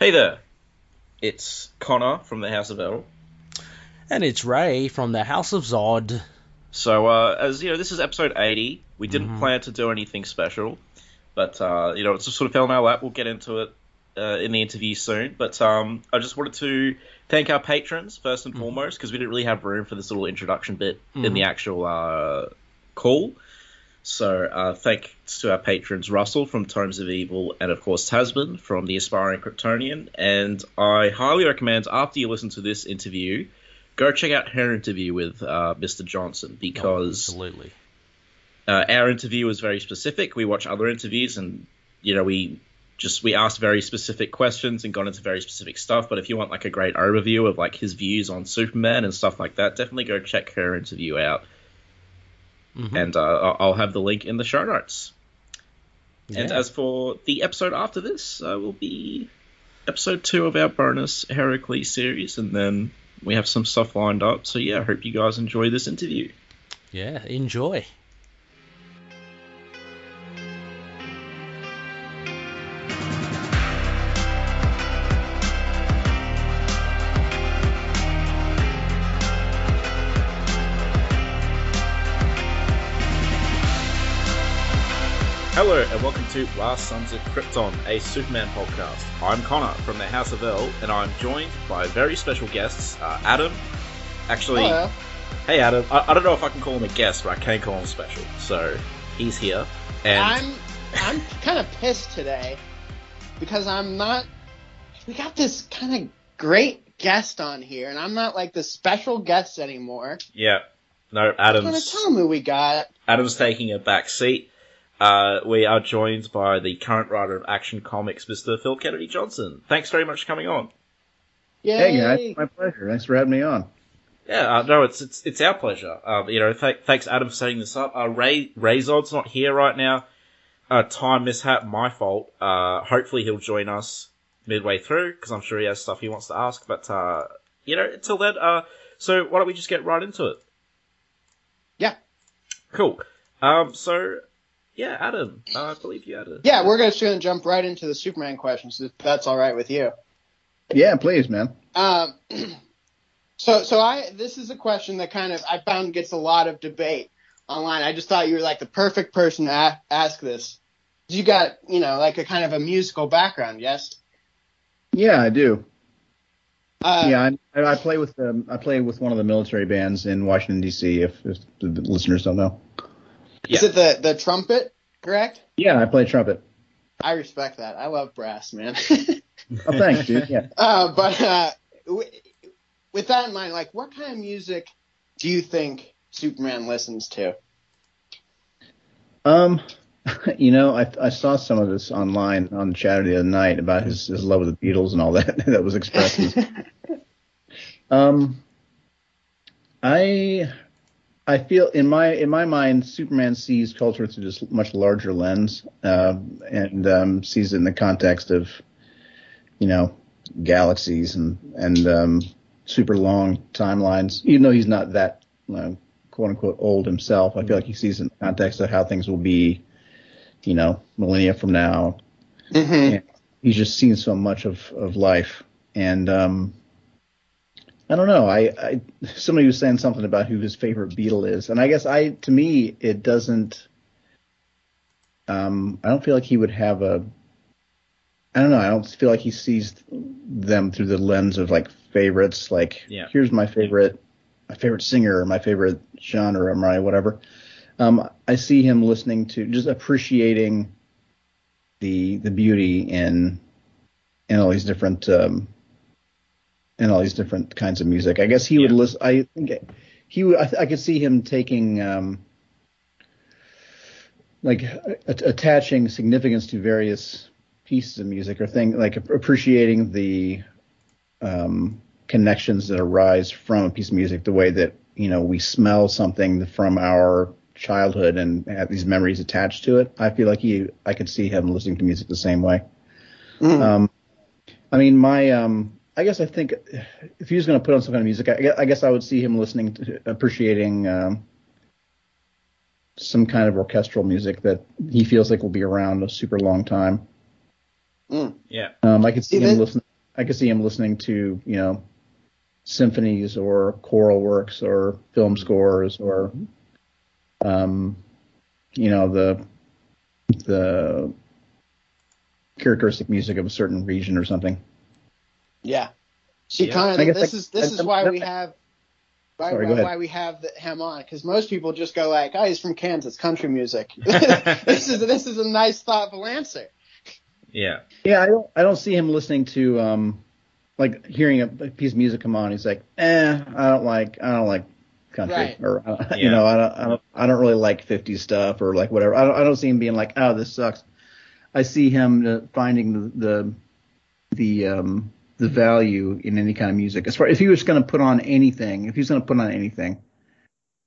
Hey there, it's Connor from the House of El. And it's Ray from the House of Zod. So, uh, as you know, this is episode 80. We didn't Mhm. plan to do anything special, but, uh, you know, it's just sort of fell in our lap. We'll get into it uh, in the interview soon. But um, I just wanted to thank our patrons, first and Mhm. foremost, because we didn't really have room for this little introduction bit in Mhm. the actual uh, call. So, uh, thanks to our patrons, Russell from Tomes of Evil, and of course Tasman from The Aspiring Kryptonian. And I highly recommend, after you listen to this interview, go check out her interview with uh, Mr. Johnson because Absolutely. uh, our interview was very specific. We watch other interviews, and you know we just we asked very specific questions and got into very specific stuff. But if you want like a great overview of like his views on Superman and stuff like that, definitely go check her interview out. Mhm. And uh, I'll- have the link in the show notes. And as for the episode after this, uh, will be episode two of our bonus Heracles series, and then we have some stuff lined up. So yeah, I hope you guys enjoy this interview. yeah, enjoy. To Last Sons of Krypton, a Superman podcast. I'm Connor from the House of El, and I'm joined by very special guests, uh, Adam. Actually, Hello. hey Adam, I, I don't know if I can call him a guest, but I can call him special. So he's here, and I'm I'm kind of pissed today because I'm not. We got this kind of great guest on here, and I'm not like the special guest anymore. yeah, no, I'm gonna tell them who we got. Adam's taking a back seat. Uh, we are joined by the current writer of Action Comics, Mr. Phil Kennedy Johnson. Thanks very much for coming on. Yay! Hey guys, my pleasure. Thanks for having me on. Yeah, uh, no, it's it's it's our pleasure. Um, you know, th- thanks Adam for setting this up. Uh, Ray Razod's not here right now. Uh, time mishap, my fault. Uh, hopefully he'll join us midway through because I'm sure he has stuff he wants to ask. But uh, you know, until then, uh, so why don't we just get right into it? Yeah. Cool. Um, so yeah, Adam, uh, I believe you had a Yeah, we're just gonna jump right into the Superman questions if that's all right with you. Yeah, please, man. Um, so so I this is a question that kind of I found gets a lot of debate online. I just thought you were like the perfect person to a- ask this. You got you know like a kind of a musical background, yes? Yeah, I do. Uh, yeah, I, I play with um, I play with one of the military bands in Washington D.C. If, if the listeners don't know. Is it the the trumpet? Correct. Yeah, I play trumpet. I respect that. I love brass, man. Oh, thanks, dude. Yeah. uh, but uh, w- with that in mind, like, what kind of music do you think Superman listens to? Um, you know, I I saw some of this online on the chatter the other night about his his love of the Beatles and all that that was expressed. Um, I I feel in my in my mind, Superman sees culture through this much larger lens, uh, and um, sees it in the context of, you know, galaxies and and um, super long timelines. Even though he's not that uh, quote unquote old himself, I feel like he sees it in the context of how things will be, you know, millennia from now. mm-hmm. He's just seen so much of of life, and um, I don't know. I, I somebody was saying something about who his favorite Beatle is, and I guess I to me it doesn't. Um, I don't feel like he would have a. I don't know. I don't feel like he sees them through the lens of like favorites. Like, Yeah. here's my favorite, my favorite singer, or my favorite genre, or my whatever. Um, I see him listening to just appreciating the the beauty in in all these different um, in all these different kinds of music. I guess he would Yeah. listen. I think he would. I, th- I could see him taking um, like a- attaching significance to various pieces of music or thing like appreciating the um, connections that arise from a piece of music the way that you know we smell something from our childhood and have these memories attached to it. I feel like he, I could see him listening to music the same way. Mm. Um, I mean, my, um, I guess I think if he was going to put on some kind of music, I, gue- I guess I would see him listening to, appreciating, um, some kind of orchestral music that he feels like will be around a super long time. Mm. Yeah. Um, I could see See, him listening I could see him listening to you know symphonies or choral works or film scores or um, you know the the characteristic music of a certain region or something. Yeah. See, Yeah. kind of. This I- is this I- is why I- we have. Why, Sorry, why, why we have the, him on? Because most people just go like, "Oh, he's from Kansas, country music." this is this is a nice, thoughtful answer. Yeah. Yeah, I don't I don't see him listening to um like hearing a, a piece of music come on. He's like, eh, I don't like I don't like country Right. or uh, Yeah. you know I don't, I don't I don't really like 50 stuff or like whatever. I don't I don't see him being like, oh, this sucks. I see him uh, finding the the the um the value in any kind of music. As far if he was going to put on anything, if he's going to put on anything,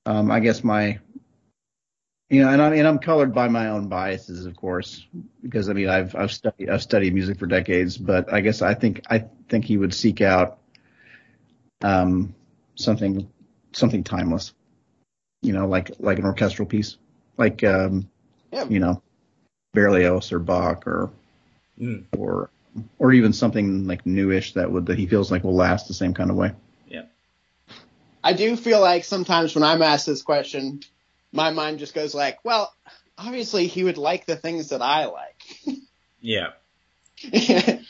um, I guess my you know, and I'm and I'm colored by my own biases, of course, because I mean I've I've studied I've studied music for decades, but I guess I think I think he would seek out um something something timeless, you know, like like an orchestral piece, like um Yeah. you know Berlioz or Bach or Mm. or or even something like newish that would that he feels like will last the same kind of way. Yeah. I do feel like sometimes when I'm asked this question, my mind just goes like, "Well, obviously he would like the things that I like." Yeah.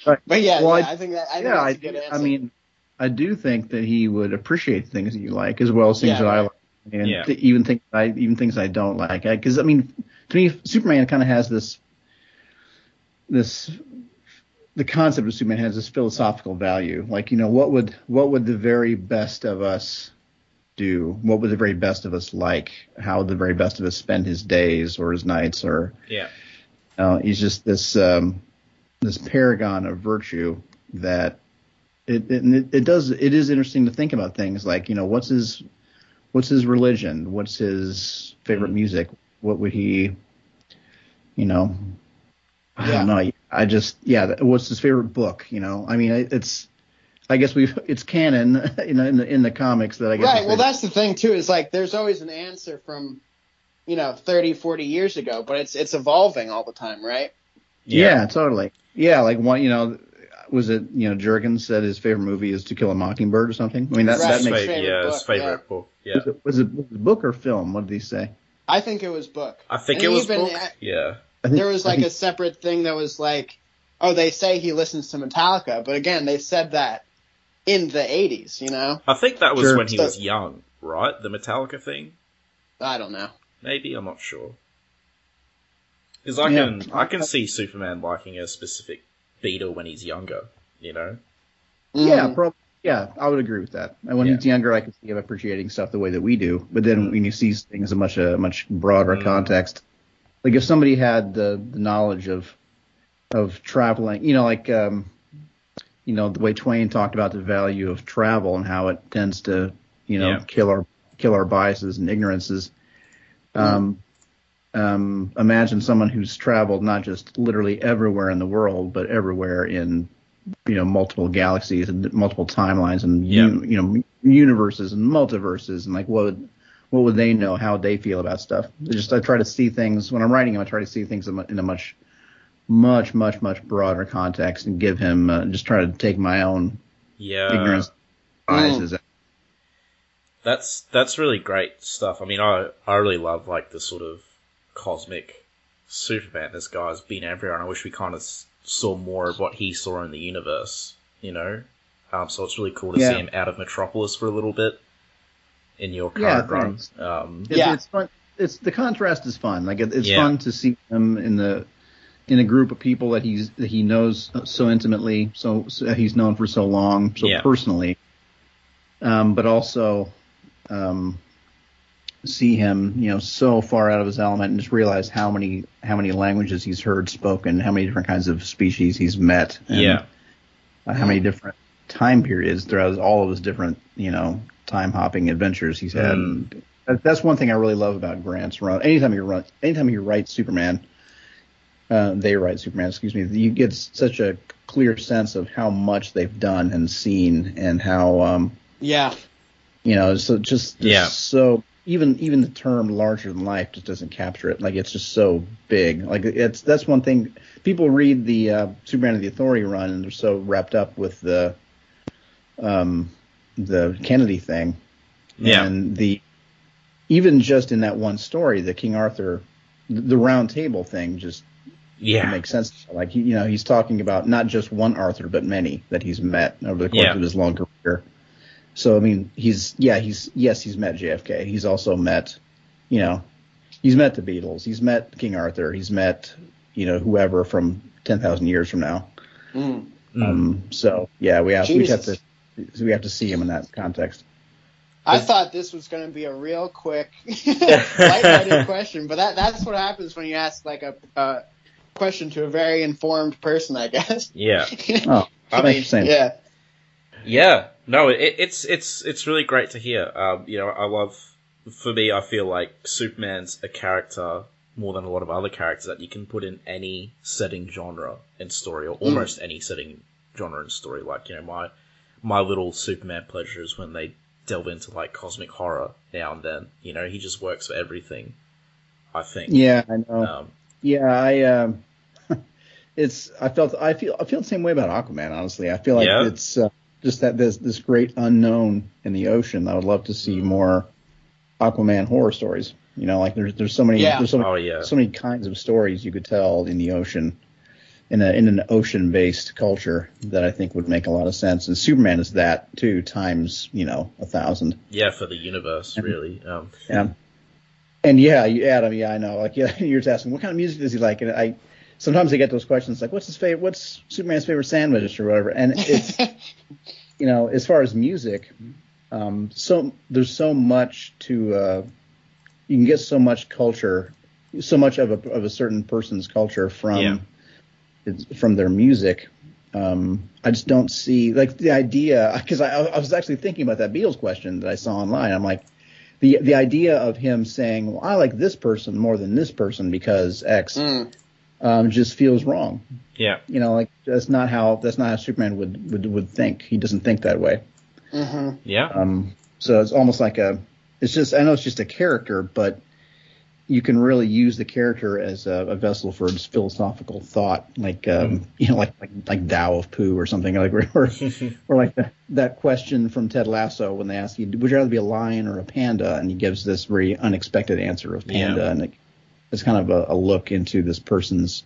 Right. But yeah, Well, yeah, I- I, think that I think yeah, that's I, a good do- answer. I mean, I do think that he would appreciate things that you like as well as things Yeah, that I like, and Yeah. th- even things I even things I don't like. Because I, mean, to me, Superman kind of has this this the concept of Superman has this philosophical value. Like, you know, what would what would the very best of us do? What would the very best of us like? How would the very best of us spend his days or his nights or Yeah. uh, he's just this um, this paragon of virtue that it, it it does it is interesting to think about things like you know what's his what's his religion what's his favorite Mhm. music what would he you know I Yeah. don't know I just yeah what's his favorite book you know I mean it's I guess we've it's canon you know in the in the comics that I guess right. Well, that's the thing too. Is like there's always an answer from, you know, 30, 40 years ago, but it's it's evolving all the time, right? Yeah. totally. Yeah, like one, you know, was it, you know, Jurgen said his favorite movie is To Kill a Mockingbird or something? I mean, that, Right. that makes, His favorite, favorite yeah, his favorite yeah. book. Yeah. was, it, was, it, was it book or film? What did he say? I think it was book. I think And it was even- book. Yeah. I think, There was like think- a separate thing that was like, oh, they say he listens to Metallica, but again, they said that in the 80s, you know? I think that was Sure. when he So- was young, right? The Metallica thing. I don't know. Maybe I'm not sure. Because I Yeah. can I can see Superman liking a specific Beatle when he's younger. You know. yeah, Mm. probably. Yeah, I would agree with that. And when Yeah. he's younger, I can see him appreciating stuff the way that we do. But then Mm. when you see things in much a much broader Mm. context, like if somebody had the, the knowledge of of traveling, you know, like um, you know the way Twain talked about the value of travel and how it tends to, you know, Yeah. kill our kill our biases and ignorances. Um, um, imagine someone who's traveled not just literally everywhere in the world, but everywhere in you know multiple galaxies and multiple timelines and Yeah. u- you know universes and multiverses and like what would what would they know how they feel about stuff I just i try to see things when i'm writing them i try to see things in a- much much much much broader context and give him uh, just try to take my own Yeah. ignorance biases That's that's really great stuff. I mean, I I really love like the sort of cosmic Superman. This guy's been everywhere, and I wish we kind of saw more of what he saw in the universe. You know, um, so it's really cool to Yeah. see him out of Metropolis for a little bit in your Yeah, current Um, It's, Yeah. it's fun. It's the contrast is fun. Like it, it's Yeah. fun to see him in the in a group of people that he's that he knows so intimately, so, so he's known for so long, so Yeah. personally. Um, but also um, see him, you know, so far out of his element, and just realize how many how many languages he's heard spoken, how many different kinds of species he's met, and yeah, uh, how many different time periods throughout all of his different, you know, time hopping adventures he's had. Mm. That- That's one thing I really love about Grant's run. Anytime you run, anytime you write Superman, uh, they write Superman, excuse me, you get such a clear sense of how much they've done and seen, and how, um, Yeah. you know, so just, just Yeah. so even even the term larger than life just doesn't capture it. Like it's just so big. Like it's that's one thing. People read the uh, Superman of the Authority run and they're so wrapped up with the um the Kennedy thing. Yeah. And the even just in that one story, the King Arthur, the round table thing just Yeah. makes sense. Like you know, he's talking about not just one Arthur, but many that he's met over the course Yeah. of his long career. So I mean, he's yeah, he's yes, he's met JFK. He's also met, you know, he's met the Beatles. He's met King Arthur. He's met, you know, whoever from ten thousand years from now. Mm. Um, so yeah, we have we have Jesus. To we have to see him in that context. I thought this was going to be a real quick, lighthearted question, but that that's what happens when you ask like a, a question to a very informed person, I guess. yeah. Oh, I thanks mean, saying. yeah. Yeah, no, it, it's it's it's really great to hear. Um, you know, I love. For me, I feel like Superman's a character more than a lot of other characters that you can put in any setting, genre, and story, or almost any setting, genre, and story. Like you know, my my little Superman pleasure is when they delve into like cosmic horror now and then. You know, he just works for everything. I think. Yeah, I know. Um, Yeah, I um, it's I felt I feel I feel the same way about Aquaman. Honestly, I feel like Yeah. it's uh, just that this this great unknown in the ocean. I would love to see more Aquaman horror stories. You know, like there's there's so many Yeah. there's so many, oh yeah. so many kinds of stories you could tell in the ocean. In, a, in an ocean based culture that I think would make a lot of sense. And Superman is that too, times, you know, a thousand. Yeah, for the universe, really. Um, Yeah. And yeah, you, Adam, yeah, I know. Like, yeah, you're just asking what kind of music does he like, and I sometimes I get those questions like, what's his favorite? What's Superman's favorite sandwich or whatever? And it's you know, as far as music, um, so there's so much to uh, you can get so much culture, so much of a of a certain person's culture from Yeah. It's from their music. Um, I just don't see like the idea because I, I was actually thinking about that Beatles question that I saw online. I'm like, the the idea of him saying, "Well, I like this person more than this person because X," Mm. um, just feels wrong. yeah. You know, like that's not how that's not how Superman would would would think. He doesn't think that way. hmm Yeah. Um, so it's almost like a, it's just, I know it's just a character, but you can really use the character as a, a vessel for philosophical thought, like, um, you know, like, like, like Tao of Pooh or something like, or, or like the, that question from Ted Lasso when they ask you, would you rather be a lion or a panda? And he gives this very unexpected answer of panda. Yeah. And it, it's kind of a, a look into this person's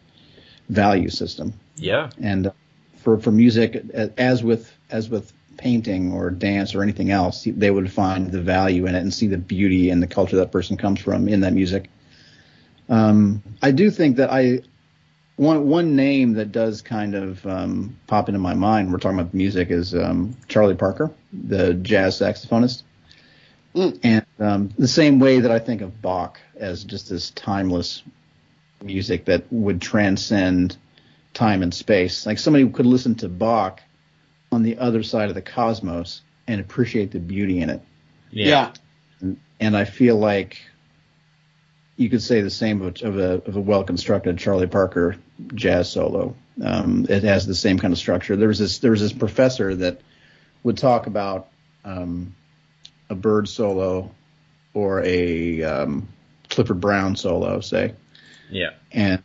value system yeah. and for for music as with as with painting or dance or anything else they would find the value in it and see the beauty and the culture that person comes from in that music um, i do think that i one one name that does kind of um, pop into my mind we're talking about music is um, charlie parker the jazz saxophonist Mm. and um, the same way that i think of bach as just this timeless music that would transcend time and space. Like somebody could listen to Bach on the other side of the cosmos and appreciate the beauty in it. Yeah. And, and I feel like you could say the same of, of a of a well constructed Charlie Parker jazz solo. Um, it has the same kind of structure. There was this there was this professor that would talk about um, a bird solo or a um, Clifford Brown solo, say, Yeah. and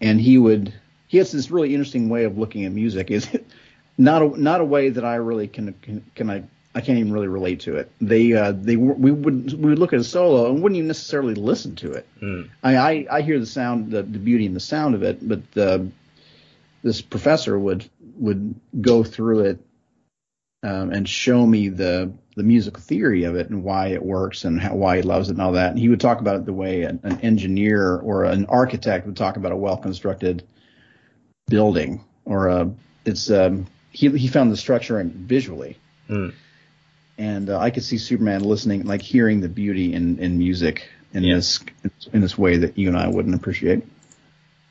and he would he has this really interesting way of looking at music is not a not a way that I really can can, can I I can't even really relate to it. They uh, they we would we would look at a solo and wouldn't even necessarily listen to it. Mm. I I, I hear the sound the, the beauty and the sound of it, but uh, this professor would would go through it um, and show me the the musical theory of it and why it works and how, why he loves it and all that. And he would talk about it the way an, an engineer or an architect would talk about a well constructed building or a it's um, he he found the structure in visually. Mm. And uh, I could see Superman listening, like hearing the beauty in, in music in Yeah. this in this way that you and I wouldn't appreciate.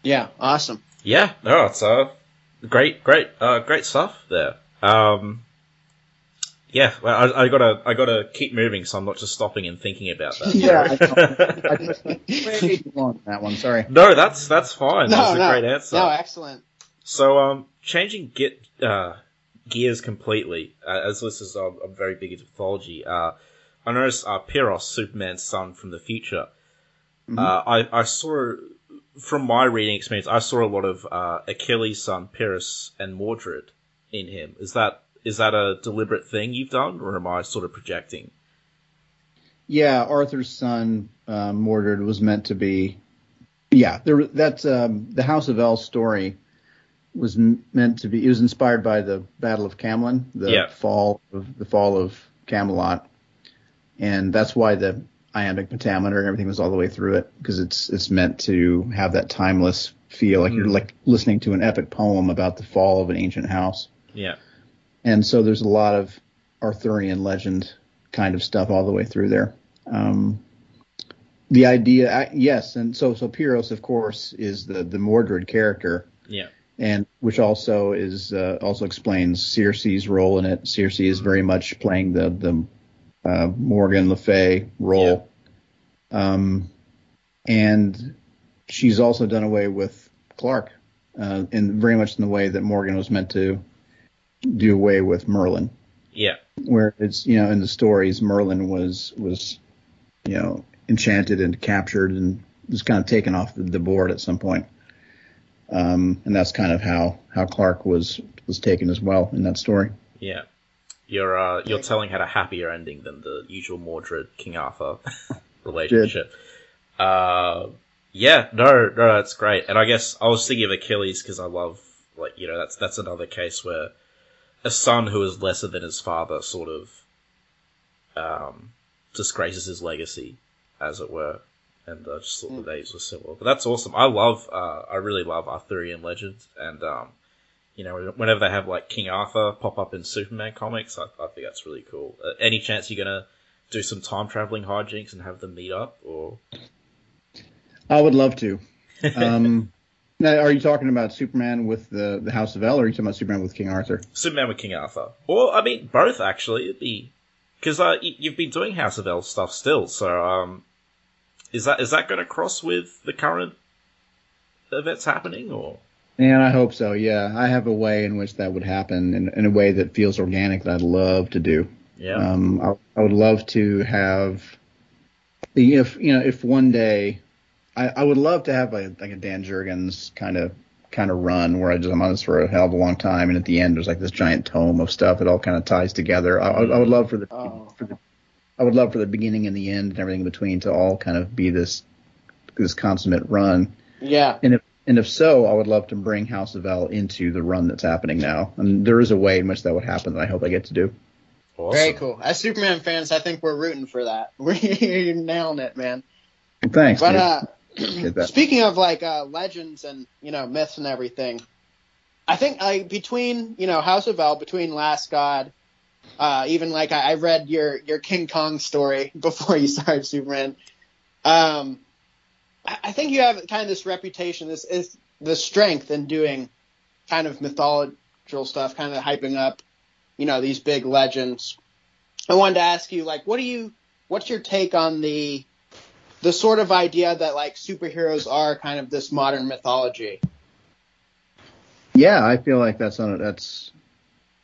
Yeah. Awesome. Yeah, no, it's uh, great, great, uh, great stuff there. Um, yeah, well, I, I gotta, I gotta keep moving, so I'm not just stopping and thinking about that. Yeah, I Sorry. I just way too long on that one. Sorry. no, that's that's fine. No, that's a no, great answer. no, excellent. So, um, changing get uh, gears completely. Uh, as listeners, I'm, I'm very big into mythology. Uh, I noticed uh, Pyrrhus, Superman's son from the future. Mhm. Uh, I I saw from my reading experience, I saw a lot of uh, Achilles' son Pyrrhus and Mordred in him. Is that is that a deliberate thing you've done, or am I sort of projecting? Yeah, Arthur's son uh, Mordred was meant to be. Yeah, there. That's um, the House of El story was meant to be. It was inspired by the Battle of Camlann, the Yeah. fall of the fall of Camelot, and that's why the iambic pentameter and everything was all the way through it because it's it's meant to have that timeless feel, like you're Mm. like listening to an epic poem about the fall of an ancient house. Yeah, And so there's a lot of Arthurian legend kind of stuff all the way through there. Um, the idea, I, yes, and so so Pyrrhus, of course, is the the Mordred character, yeah, and which also is uh, also explains Circe's role in it. Circe is very much playing the the uh, Morgan Le Fay role, um, and she's also done away with Clark, uh, in very much in the way that Morgan was meant to do away with Merlin yeah, where it's you know in the stories Merlin was was you know enchanted and captured and was kind of taken off the board at some point. Um, and that's kind of how how Clark was was taken as well in that story. yeah. You're uh, you're telling had a happier ending than the usual Mordred King Arthur relationship. Uh, yeah, no, no, that's great. And I guess I was thinking of Achilles because I love, like, you know, that's that's another case where a son who is lesser than his father sort of um, disgraces his legacy, as it were. And I just thought the days were similar. But that's awesome. I love, uh, I really love Arthurian legends, and um, you know, whenever they have like King Arthur pop up in Superman comics, I, I think that's really cool. Uh, any chance you're gonna do some time traveling hijinks and have them meet up, or I would love to. Um, now, are you talking about Superman with the the House of El, or are you talking about Superman with King Arthur? Superman with King Arthur, or I mean both actually. It'd be because uh, you've been doing House of El stuff still, so um, is that is that going to cross with the current events happening, or And I hope so. Yeah, I have a way in which that would happen in, in a way that feels organic that I'd love to do. yeah, Um, I, I would love to have, if you know, if one day, I, I would love to have like, like a Dan Jurgens kind of kind of run where I just I'm on this for a hell of a long time, and at the end there's like this giant tome of stuff. It all kind of ties together. I, I I would love for the Oh. for the I would love for the beginning and the end and everything in between to all kind of be this this consummate run. Yeah. And if and if so, I would love to bring House of El into the run that's happening now. And there is a way in which that would happen that I hope I get to do. awesome. Very cool. As Superman fans, I think we're rooting for that. We're nailing it, man. Thanks. But dude. uh, speaking of like uh, legends and you know myths and everything, I think like between you know House of El, between Last God, uh, even like I, I read your your King Kong story before you started Superman. Um, I, I think you have kind of this reputation, this is the strength in doing kind of mythological stuff, kind of hyping up, you know, these big legends. I wanted to ask you, like, what do you, what's your take on the the sort of idea that like superheroes are kind of this modern mythology. Yeah, I feel like that's un- that's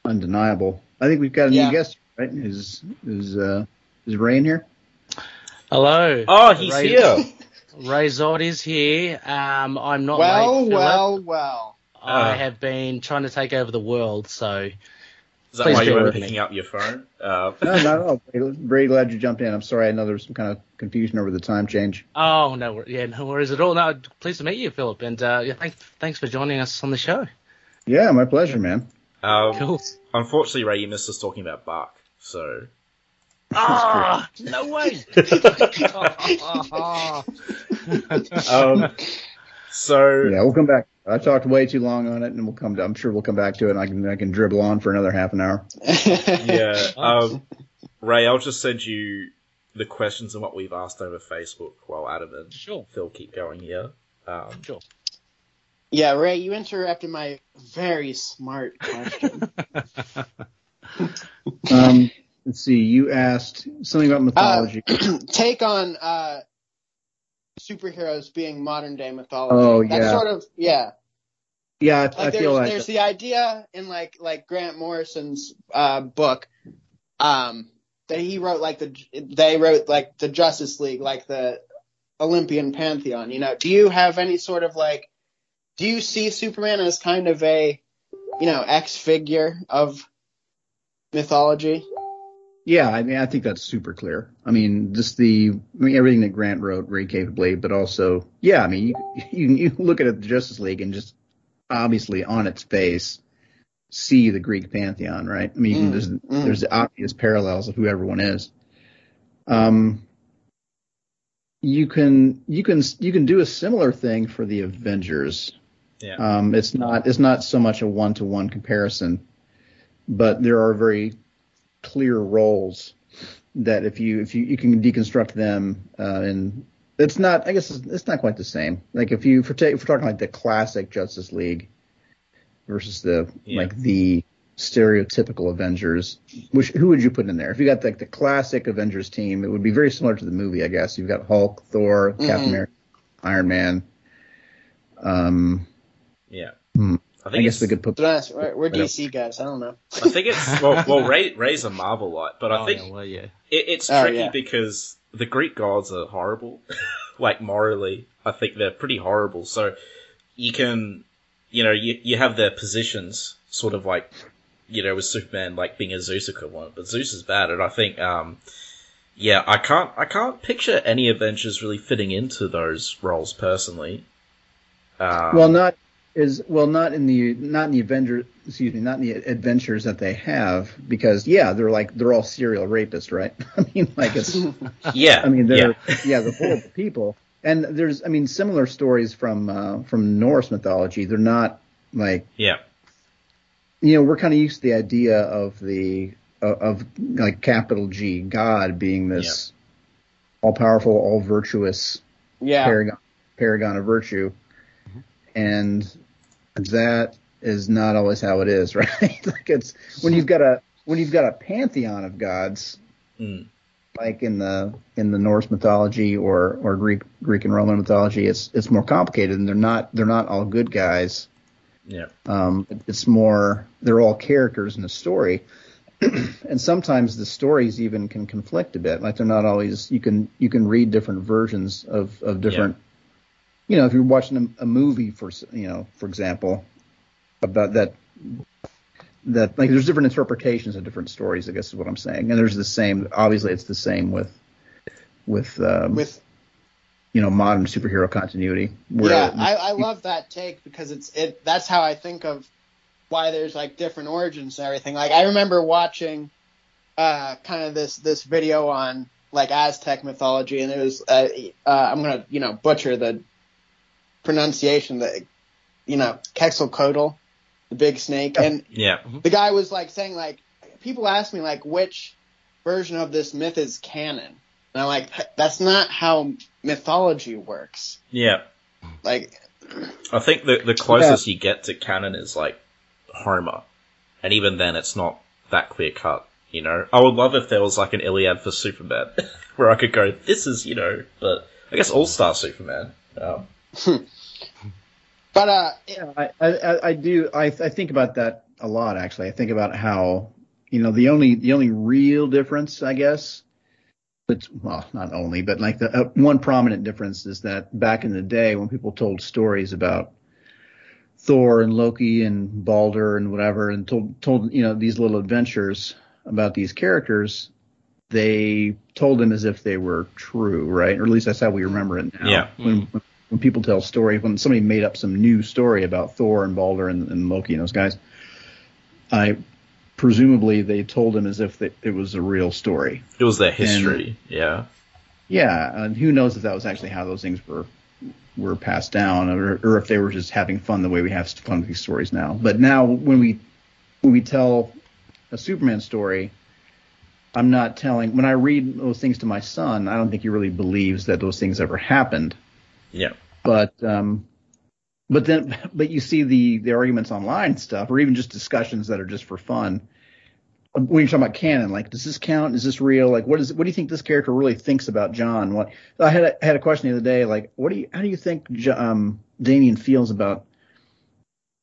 undeniable. I think we've got a Yeah. new guest, right? Is is uh is Ray in here? Hello. Oh, he's Ray, here. Ray Zod is here. Um, I'm not well, late, Philip. well, well. I Uh. have been trying to take over the world, so Is that Please why you bear were with picking me. up your phone? Uh, No, not at all. Very- Very glad you jumped in. I'm sorry, I know there was some kind of confusion over the time change. oh no, yeah, no worries at all. No, pleased to meet you, Philip, and uh, yeah, thanks, thanks for joining us on the show. Yeah, my pleasure, man. Um, Cool. Unfortunately, Ray, you missed us talking about Bach. So Ah, no way. um, so Yeah, we'll come back. I talked way too long on it, and we'll come. To, I'm sure we'll come back to it, and I can I can dribble on for another half an hour. yeah, um, Ray, I'll just send you the questions and what we've asked over Facebook while Adam and Sure. Phil keep going here. Um, Sure. Yeah, Ray, you interrupted my very smart question. Um, let's see. You asked something about mythology. Take on uh, superheroes being modern day mythology. Oh, That's yeah. sort of yeah. yeah, I, Like I there's feel like there's the idea in like like Grant Morrison's uh, book. Um, that he wrote like the they wrote like the Justice League, like the Olympian pantheon. You know, do you have any sort of like, do you see Superman as kind of a, you know, X figure of mythology? Yeah, I mean, I think that's super clear. I mean, just the, I mean, everything that Grant wrote very capably, but also, yeah, I mean, you, you, you look at it, the Justice League and just obviously on its face see the Greek pantheon, right? I mean, Mm, there's, mm. there's the obvious parallels of who everyone is. Um, you can, you can, you can do a similar thing for the Avengers. Yeah. Um, it's not, it's not so much a one to one comparison, but there are very clear roles that if you if you, you can deconstruct them uh, and it's not I guess it's, it's not quite the same. Like if you for ta- if we're talking like the classic Justice League versus the Yeah. like the stereotypical Avengers, which who would you put in there? If you got like the classic Avengers team, it would be very similar to the movie, I guess. You've got Hulk, Thor, Mhm. Captain America, Iron Man. Um, Yeah. Hmm. I I think guess it's, we could put Don't ask, we're, we're Right up. DC guys. I don't know. I think it's well, well Ray, Ray's a Marvelite, but I oh, think yeah, well, yeah. it, it's Oh, tricky yeah. because the Greek gods are horrible. like morally, I think they're pretty horrible. So you can, you know, you you have their positions, sort of like, you know, with Superman like being a Zeus equivalent, but Zeus is bad, and I think, um, yeah, I can't I can't picture any Avengers really fitting into those roles personally. Um, well, not is well not in the not in the Avengers. Excuse me, not in the adventures that they have because yeah, they're like they're all serial rapists, right? I mean, like it's yeah, I mean they're yeah. yeah, they're horrible people. And there's I mean similar stories from uh, from Norse mythology. They're not like yeah, you know we're kind of used to the idea of the of, of like capital G God being this all powerful, all virtuous Yeah. paragon paragon of virtue, and that is not always how it is, right? like it's when you've got a when you've got a pantheon of gods, Mm. like in the in the Norse mythology or or Greek Greek and Roman mythology, it's it's more complicated, and they're not they're not all good guys. yeah, Um, it's more they're all characters in a story, and sometimes the stories even can conflict a bit. Like they're not always you can you can read different versions of of different. You know, if you're watching a, a movie for you know, for example, about that that like there's different interpretations of different stories. I guess is what I'm saying. And there's the same. Obviously, it's the same with with um, With you know modern superhero continuity. Yeah, I, I love that take because it's it. That's how I think of why there's like different origins and everything. Like I remember watching uh kind of this this video on like Aztec mythology, and it was uh, uh I'm gonna you know butcher the pronunciation that you know Quetzalcoatl, the big snake, and yeah, the guy was like saying like people ask me like which version of this myth is canon, and I'm like that's not how mythology works. yeah. Like I think the the closest you get to canon is like Homer, and even then, it's not that clear cut. You know, I would love if there was like an Iliad for Superman, where I could go, "This is you know," but I guess All Star Superman. Um, But uh, Yeah, I, I, I do. I, I think about that a lot. Actually, I think about how you know the only the only real difference, I guess, but well, not only, but like the uh, one prominent difference is that back in the day when people told stories about Thor and Loki and Balder and whatever, and told told you know these little adventures about these characters, they told them as if they were true, right? Or at least that's how we remember it now. Yeah. When, when people tell stories, when somebody made up some new story about Thor and Balder and, and Loki and those guys, I presumably they told them as if that it was a real story. it was their history. yeah, Yeah, and who knows if that was actually how those things were were passed down, or, or if they were just having fun the way we have fun with these stories now. But now, when we when we tell a Superman story, I'm not telling. When I read those things to my son, I don't think he really believes that those things ever happened. Yeah, But um, but then but you see the the arguments online stuff, or even just discussions that are just for fun. When you're talking about canon, like does this count? Is this real? Like what is what do you think this character really thinks about John? What I had a, had a question the other day, like what do you how do you think um, Damian feels about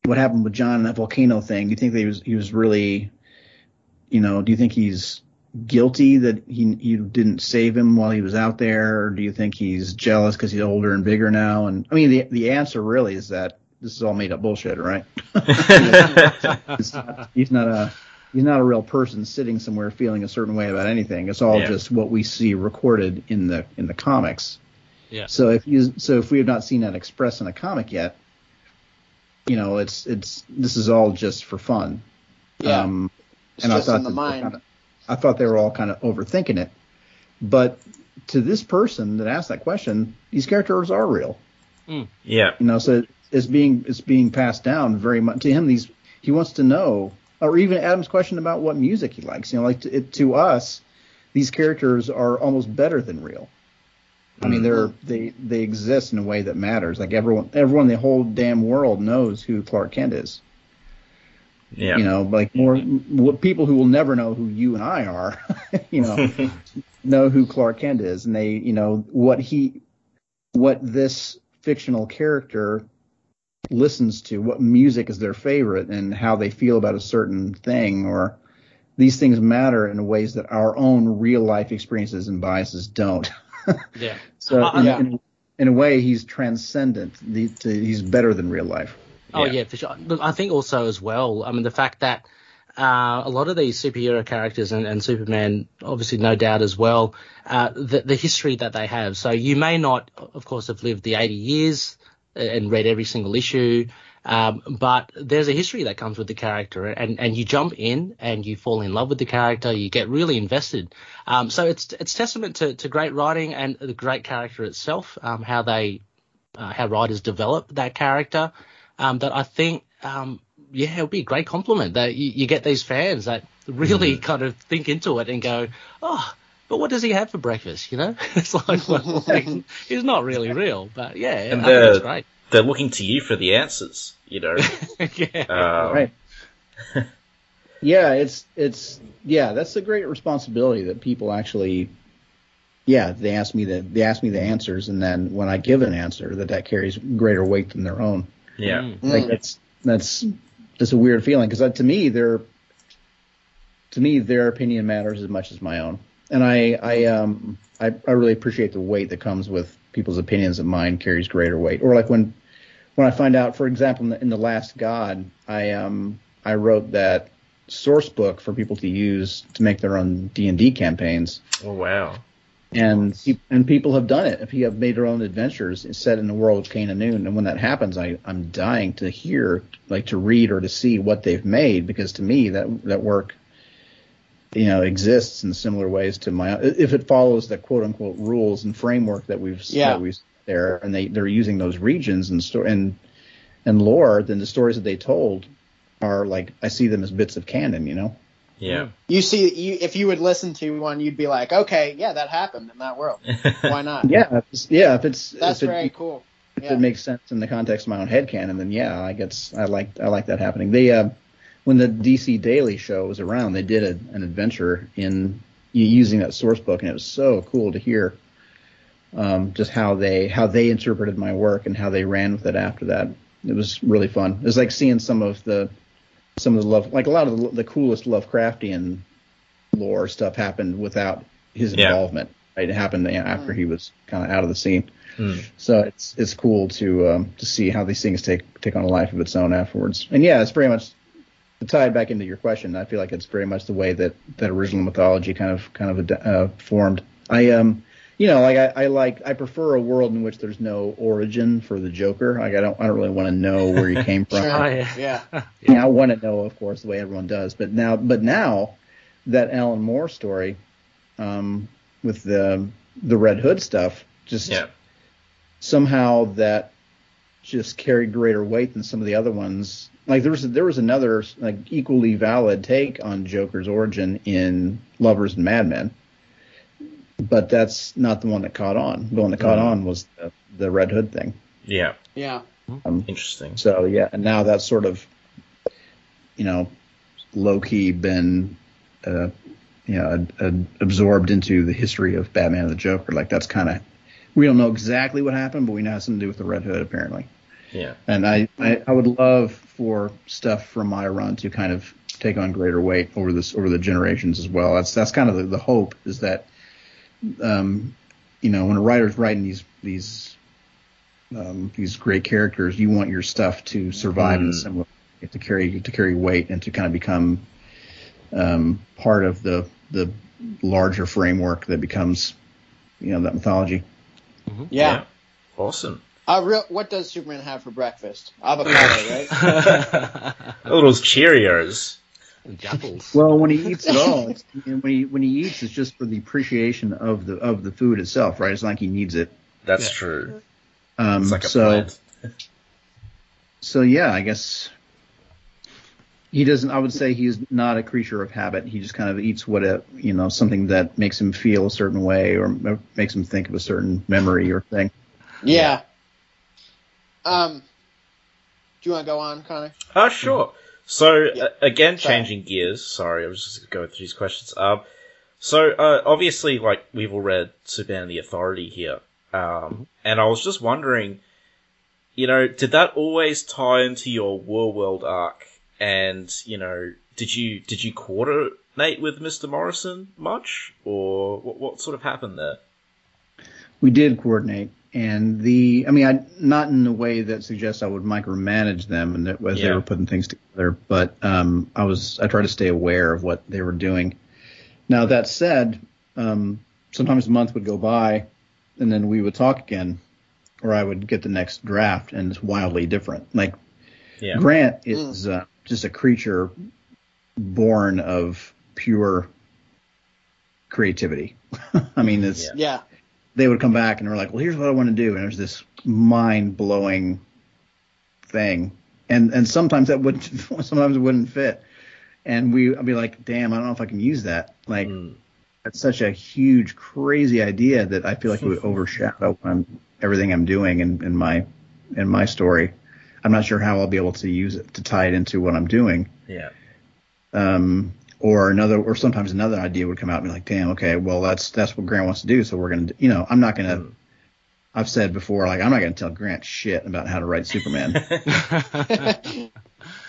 what happened with John and that volcano thing? Do you think that he was he was really, you know, do you think he's guilty that he you didn't save him while he was out there, or do you think he's jealous because he's older and bigger now? And I mean, the the answer really is that this is all made up bullshit, right? he's, not, he's not a he's not a real person sitting somewhere feeling a certain way about anything. It's all Yeah. just what we see recorded in the in the comics. Yeah. So if you so if we have not seen that expressed in a comic yet, you know, it's it's this is all just for fun. Yeah. Um, It's and just I thought in the that they mind. Kinda- I thought they were all kind of overthinking it. But to this person that asked that question, these characters are real. Hmm. Yeah. You know, so it's being it's being passed down very much to him. These he wants to know, or even Adam's question about what music he likes. You know, like to, it, to us, these characters are almost better than real. I mean, hmm. they're they they exist in a way that matters. Like everyone, everyone, in the whole damn world knows who Clark Kent is. Yeah. You know, like more people who will never know who you and I are. you know, know who Clark Kent is, and they, you know, what he, what this fictional character listens to, what music is their favorite, and how they feel about a certain thing, or these things matter in ways that our own real life experiences and biases don't. Yeah. so, Uh, in, yeah. in, in a way, he's transcendent. The, to, he's better than real life. Oh Yeah. yeah, for sure. Look, I think also as well. I mean, the fact that uh, a lot of these superhero characters and, and Superman, obviously, no doubt as well, uh, the, the history that they have. So you may not, of course, have lived the 80 years and read every single issue, um, but there's a history that comes with the character, and, and you jump in and you fall in love with the character, you get really invested. Um, so it's it's testament to, to great writing and the great character itself, um, how they uh, how writers develop that character. Um, that I think, um, yeah, it would be a great compliment that you, you get these fans that really kind of think into it and go, oh, but what does he have for breakfast? You know, it's like, well, like, he's not really real, but yeah, And I think it's great. They're looking to you for the answers. You know. yeah. Um, right. yeah, it's it's yeah, that's a great responsibility that people actually yeah, they ask me the they ask me the answers and then when I give an answer that that carries greater weight than their own. Yeah. Mm. Like that's that's just a weird feeling because to me their to me their opinion matters as much as my own. And I I um I, I really appreciate the weight that comes with people's opinions that mine carries greater weight. Or like when when I find out, for example, in the, in the Last God, I um I wrote that source book for people to use to make their own D and D campaigns, Oh wow. And pe- and people have done it. If you have made their own adventures set in the world of Cain Anuun, and when that happens, I I'm dying to hear, like to read or to see what they've made, because to me that that work, you know, exists in similar ways to my if it follows the quote unquote rules and framework that we've Yeah. that we've there, and they they're using those regions and sto- and and lore, then the stories that they told are like I see them as bits of canon, you know. Yeah. You see, you if you would listen to one, you'd be like, okay, yeah, that happened in that world. Why not? Yeah, if it's, yeah. If it's That's if it, very cool. if Yeah. it makes sense in the context of my own headcanon, then yeah, I guess I like I like that happening. They uh, when the DC Daily Show was around, they did a, an adventure in using that source book, and it was so cool to hear um, just how they how they interpreted my work and how they ran with it after that. It was really fun. It was like seeing some of the some of the love, like a lot of the, the coolest Lovecraftian lore stuff happened without his Yeah. involvement. Right? It happened after he was kind of out of the scene. Hmm. So it's it's cool to um, to see how these things take take on a life of its own afterwards. And yeah, it's very much to tie it back into your question. I feel like it's very much the way that that original mythology kind of kind of uh, formed. I um you know like I, I like I prefer a world in which there's no origin for the Joker. Like I don't I don't really want to know where he came from. Oh, yeah. Yeah. Yeah, I want to know, of course, the way everyone does. But now, but now that Alan Moore story, um, with the the Red Hood stuff, just Yeah. somehow that just carried greater weight than some of the other ones. Like there was there was another like equally valid take on Joker's origin in Lovers and Madmen, but that's not the one that caught on. The one that caught Mhm. on was the, the Red Hood thing. Yeah. Yeah. Um, Interesting. so yeah, and now that's sort of, you know, low key been, uh, you know, ad- ad- absorbed into the history of Batman and the Joker. Like that's kind of, we don't know exactly what happened, but we know it has something to do with the Red Hood apparently. Yeah. And I, I, I would love for stuff from my run to kind of take on greater weight over this over the generations as well. That's that's kind of the, the hope is that um, you know when a writer's writing these these um, these great characters, you want your stuff to survive in Mm. similar to carry to carry weight and to kind of become um, part of the the larger framework that becomes you know that mythology. Yeah. Awesome. Uh, real, what does Superman have for breakfast? Avocado, right? Oh, those Cheerios. Jackals. Well, when he eats it all, it's, when he when he eats, it's just for the appreciation of the of the food itself, right? It's not like he needs it. That's Yeah. true. Um, It's like a so plant. so yeah, I guess he doesn't. I would say he's not a creature of habit. He just kind of eats what a you know something that makes him feel a certain way or makes him think of a certain memory or thing. yeah. Um, do you want to go on, Connor? Uh, sure. So uh, again, Sorry. changing gears. Sorry, I was just going through these questions. Um, so uh, obviously, like we've all read Superman and the Authority here, um, and I was just wondering, you know, did that always tie into your War World arc? And you know, did you did you coordinate with Mister Morrison much, or what, what sort of happened there? We did coordinate, and the I mean, I not in a way that suggests I would micromanage them and that as they were putting things together, but um, I was I tried to stay aware of what they were doing. Now that said, um, sometimes a month would go by, and then we would talk again, or I would get the next draft, and it's wildly different. Like Yeah. Grant is uh, just a creature born of pure creativity. I mean, it's Yeah. They would come back and they're like, well, here's what I want to do. And there's this mind blowing thing. And, and sometimes that wouldn't, sometimes it wouldn't fit. And we, I'd be like, damn, I don't know if I can use that. Like, Mm. that's such a huge, crazy idea that I feel like it would overshadow I'm, everything I'm doing in, in my, in my story. I'm not sure how I'll be able to use it to tie it into what I'm doing Yeah. um, or another, or sometimes another idea would come out and be like, damn, okay, well, that's, that's what Grant wants to do. So we're going to, you know, I'm not going to, Mm. I've said before, like, I'm not going to tell Grant shit about how to write Superman.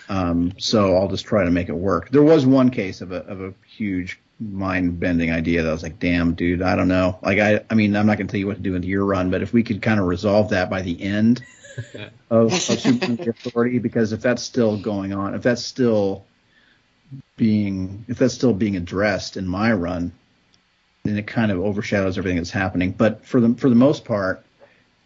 um, so I'll just try to make it work. There was one case of a, of a huge mind bending idea that I was like, damn, dude, I don't know. Like, I, I mean, I'm not going to tell you what to do into your run, but if we could kind of resolve that by the end of, of Superman Authority, because if that's still going on, if that's still being if that's still being addressed in my run, then it kind of overshadows everything that's happening. But for the for the most part,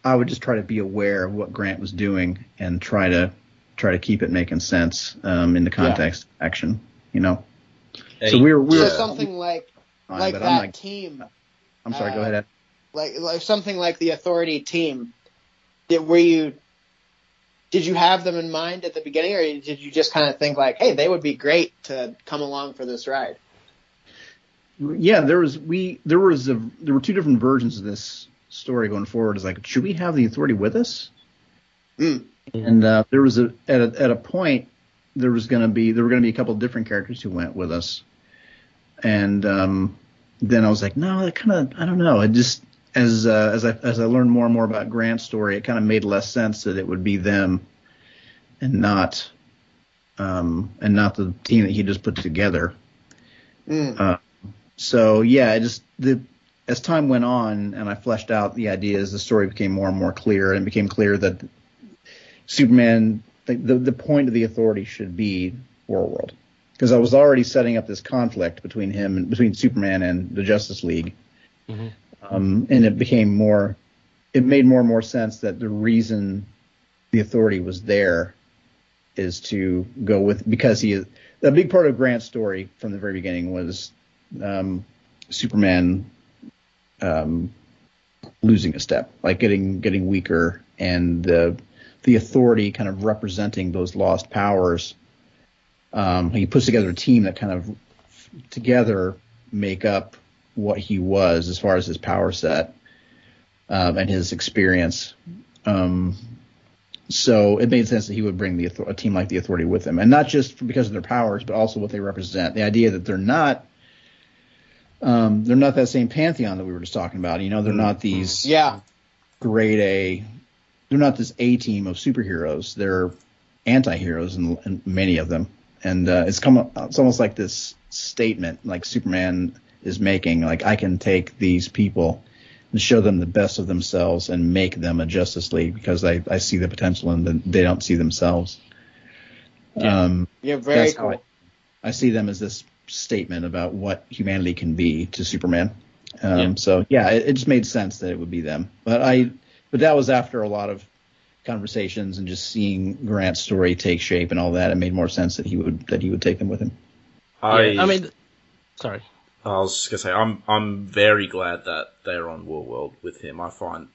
I would just try to be aware of what Grant was doing and try to try to keep it making sense um, in the context of action. You know, so we were we so were something like fine, like but that I'm not. team, I'm sorry. go uh, ahead. Ed. like like something like the Authority team. Did were you? Did you have them in mind at the beginning, or did you just kind of think like, "Hey, they would be great to come along for this ride"? Yeah, there was we there was a there were two different versions of this story going forward. Is like, should we have the authority with us? Mm. And uh, there was a at a at a point there was going to be there were going to be a couple of different characters who went with us, and um, then I was like, no, that kind of I don't know. I just as uh, as I as I learned more and more about Grant's story, it kind of made less sense that it would be them, and not um, and not the team that he just put together. Mm. So yeah, it just the as time went on and I fleshed out the ideas, the story became more and more clear, and it became clear that Superman, the the, the point of the authority should be Warworld, because I was already setting up this conflict between him and between Superman and the Justice League, Mhm. Um, and it became more, it made more and more sense that the reason the authority was there is to go with because he is a big part of Grant's story from the very beginning was um, Superman um, losing a step, like getting getting weaker, and the the authority kind of representing those lost powers. Um, he puts together a team that kind of together make up what he was as far as his power set um, and his experience. Um, so it made sense that he would bring the author- a team like the Authority with him, and not just because of their powers, but also what they represent. The idea that they're not um, they're not that same pantheon that we were just talking about. You know, they're not these Yeah. grade A. They're not this A team of superheroes. They're anti-heroes, and, and many of them. and uh, it's come. It's almost like this statement, like Superman is making, like I can take these people and show them the best of themselves and make them a Justice League because I, I see the potential and them. They don't see themselves. Yeah. Um, Yeah, very cool. I, I see them as this statement about what humanity can be to Superman. Um, Yeah. So yeah, it, it just made sense that it would be them. But I, but that was after a lot of conversations and just seeing Grant's story take shape and all that. It made more sense that he would that he would take them with him. I, Yeah, I mean, sorry. I was just gonna say, I'm I'm very glad that they're on War World with him. I find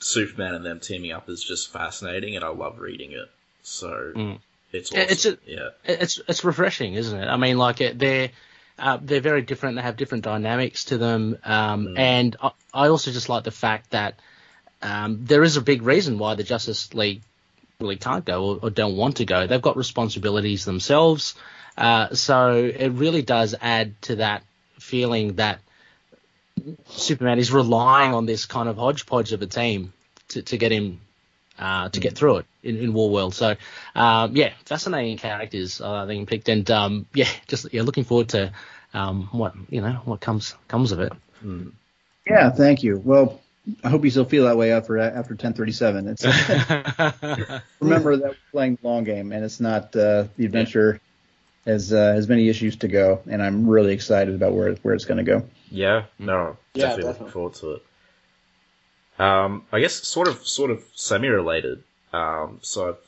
Superman and them teaming up is just fascinating, and I love reading it. So Mm. it's awesome. it's a- yeah, It's it's refreshing, isn't it? I mean, like it, they're uh, they're very different. They have different dynamics to them, um, Mm. and I, I also just like the fact that um, there is a big reason why the Justice League really can't go or, or don't want to go. They've got responsibilities themselves, uh, so it really does add to that feeling that Superman is relying on this kind of hodgepodge of a team to, to get him uh, to get through it in, in War World. So, um, yeah, fascinating characters uh, I think picked, and um, yeah, just yeah, looking forward to um, what you know what comes comes of it. Mm. Yeah, thank you. Well, I hope you still feel that way after after 1037. It's remember that we're playing the long game, and it's not uh, the adventure has uh, has many issues to go, and I'm really excited about where where it's going to go. yeah, no, Yeah, definitely, looking forward to it. Um, I guess sort of sort of semi related. Um, so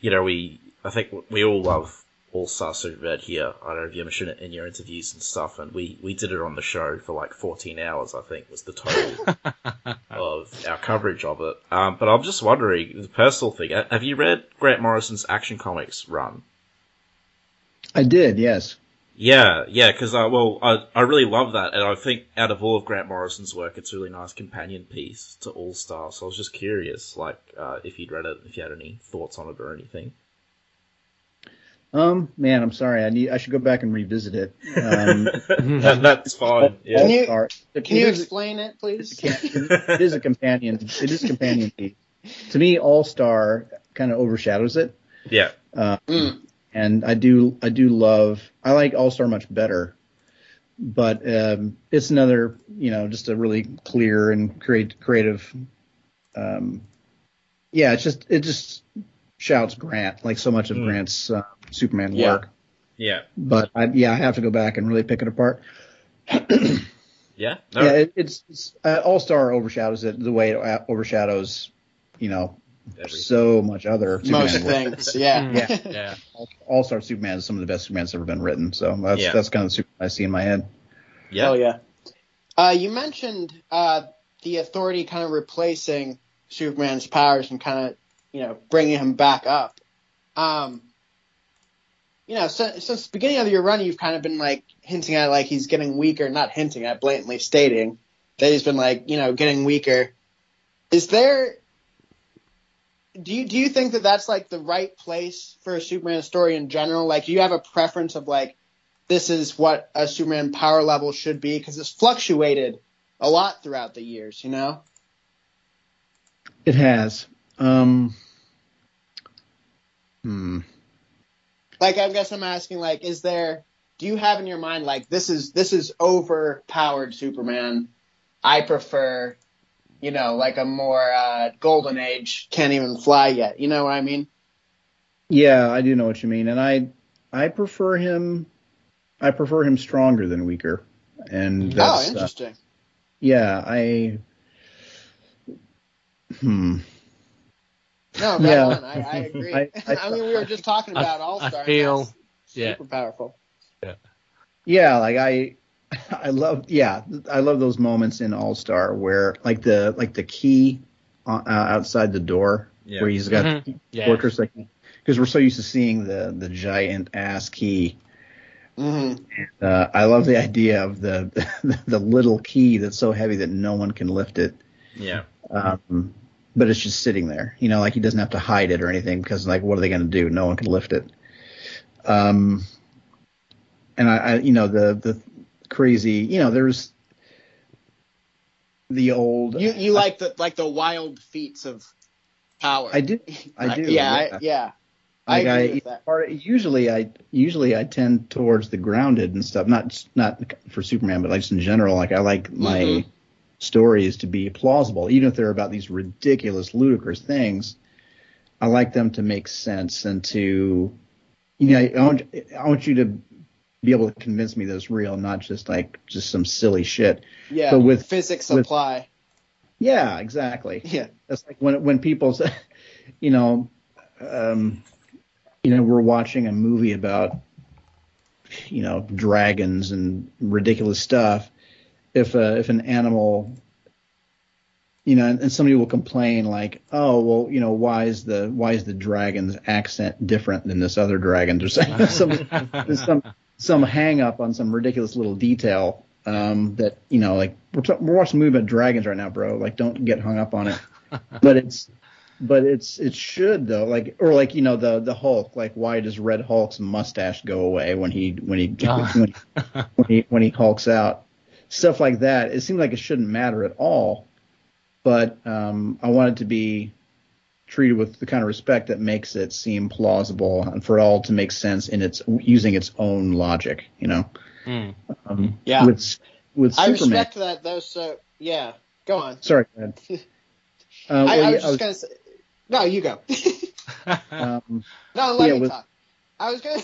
you know, we I think we all love All Star Superman here. I don't know if you mentioned it in your interviews and stuff, and we we did it on the show for like 14 hours. I think was the total. of our coverage of it. Um, but I'm just wondering, the personal thing, have you read Grant Morrison's Action Comics run? I did, yes. Yeah, yeah, because I well, I I really love that, and I think out of all of Grant Morrison's work, it's a really nice companion piece to All Star. So I was just curious, like, uh, if you'd read it, if you had any thoughts on it or anything. Um, man, I'm sorry. I need. I should go back and revisit it. Um, that, that's fine. Yeah. Can you- Can you explain it, please? it is a companion. It is a companion piece. To me, All Star kind of overshadows it. Yeah. Mm. And I do I do love I like All Star much better, but um, it's another you know just a really clear and create creative. Um, yeah, it's just it just shouts Grant like so much of Mm. Grant's uh, Superman Yeah. work. Yeah. But I, yeah, I have to go back and really pick it apart. Yeah. No. Yeah, it, it's, it's uh, All Star overshadows it the way it overshadows you know Everything. so much other Most Superman work. things, yeah. yeah, yeah. All Star Superman is some of the best Superman's ever been written. So that's Yeah. that's kind of the Superman I see in my head. yeah. Oh yeah. Uh, you mentioned uh, the Authority kind of replacing Superman's powers and kind of you know bringing him back up. Um, you know, since, since the beginning of your run, you've kind of been like hinting at like he's getting weaker, not hinting at, blatantly stating that he's been like you know getting weaker. Is there? Do you do you think that that's like the right place for a Superman story in general? Like, do you have a preference of like this is what a Superman power level should be because it's fluctuated a lot throughout the years, you know? It has. Um, hmm. Like I guess I'm asking like is there do you have in your mind like this is this is overpowered Superman? I prefer you know, like a more uh, golden age can't even fly yet. You know what I mean? Yeah, I do know what you mean, and I I prefer him. I prefer him stronger than weaker, and oh, that's uh, interesting. yeah. I hmm. no, right yeah. on. I, I agree. I, I- I- mean, we were just talking about All I Star. feel- yeah. super powerful. Yeah. Yeah, like I I love yeah I love those moments in All Star where like the like the key uh, outside the door Yeah. where he's got Mhm. Yeah. fortress like because we're so used to seeing the the giant ass key. hmm Uh, I love the idea of the the little key that's so heavy that no one can lift it. Yeah. Um, but it's just sitting there, you know, like he doesn't have to hide it or anything because like what are they going to do? No one can lift it. Um, and I, I, you know, the the crazy, you know, there's the old. You you like the like the wild feats of power. I do, I do. Yeah, yeah. I, yeah. Like I I, agree with that. part- usually I usually I tend towards the grounded and stuff. Not not for Superman, but like just in general. Like I like my Mhm. stories to be plausible, even if they're about these ridiculous, ludicrous things. I like them to make sense and to, you know, I want, I want you to be able to convince me that it's real, not just like just some silly shit. Yeah, But with- physics with- apply. Yeah, exactly. Yeah, That's like when when people say, you know, um, you know, we're watching a movie about, you know, dragons and ridiculous stuff. If uh, if an animal, you know, and, and somebody will complain like, oh, well, you know, why is the why is the dragon's accent different than this other dragon? There's some some some hang up on some ridiculous little detail um, that you know, like we're, t- we're watching a movie about dragons right now, bro. Like, don't get hung up on it. but it's but it's it should though, like or like you know the the Hulk, like why does Red Hulk's mustache go away when he when he Ah. when, when he when he hulks out? Stuff like that. It seems like it shouldn't matter at all, but um, I want it to be treated with the kind of respect that makes it seem plausible and for it all to make sense in its using its own logic. You know, Mm. um, Yeah. With with I Superman. respect that though. So yeah, go on. Sorry, go ahead. Uh, I, well, I yeah, was just gonna say. No, you go. um, no, let Yeah, me with- talk. I was gonna.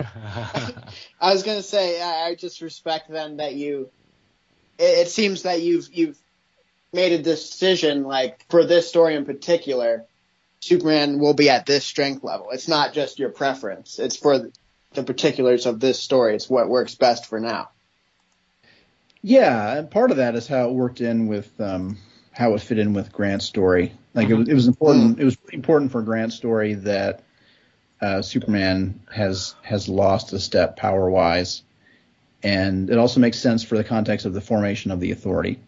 I was gonna say I, I just respect then that you. It, it seems that you've you've made a decision like for this story in particular, Superman will be at this strength level. It's not just your preference. It's for the, particulars of this story. It's what works best for now. Yeah, and part of that is how it worked in with um, how it fit in with Grant's story. Like it was, it was important. It was important for Grant's story that uh, Superman has has lost a step power wise, and it also makes sense for the context of the formation of the Authority,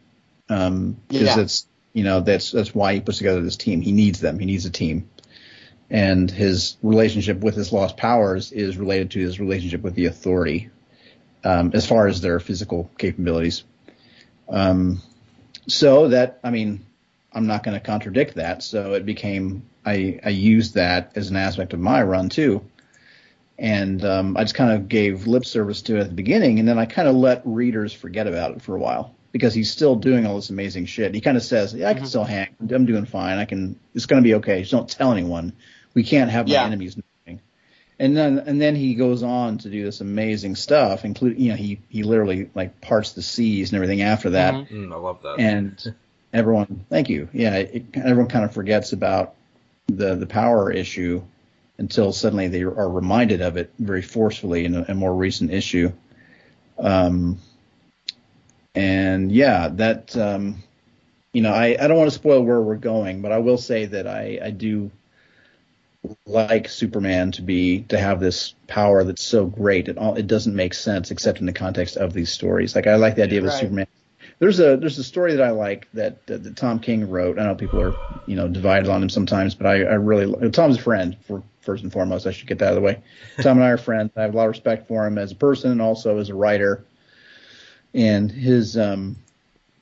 because Yeah. it's you know that's that's why he puts together this team. He needs them. He needs a team, and his relationship with his lost powers is related to his relationship with the Authority, um, as far as their physical capabilities. Um, so that, I mean, I'm not going to contradict that. So it became, I, I used that as an aspect of my run too. And um, I just kind of gave lip service to it at the beginning, and then I kind of let readers forget about it for a while because he's still doing all this amazing shit. He kind of says, "Yeah, I can still hang. I'm doing fine. I can. It's going to be okay. Just don't tell anyone. We can't have my enemies knowing." And then and then he goes on to do this amazing stuff, including you know he he literally like parts the seas and everything after that Mhm. Mm, I love that. and everyone thank you yeah it, everyone kind of forgets about the the power issue until suddenly they are reminded of it very forcefully in a, a more recent issue um and yeah that um you know i i don't want to spoil where we're going but i will say that i i do like Superman to be to have this power that's so great it all it doesn't make sense except in the context of these stories. Like I like the idea of a Right. Superman. There's a there's a story that I like that, that that Tom King wrote. I know people are you know divided on him sometimes, but I I really Tom's a friend for first and foremost. I should get that out of the way. Tom and I are friends. I have a lot of respect for him as a person and also as a writer. And his um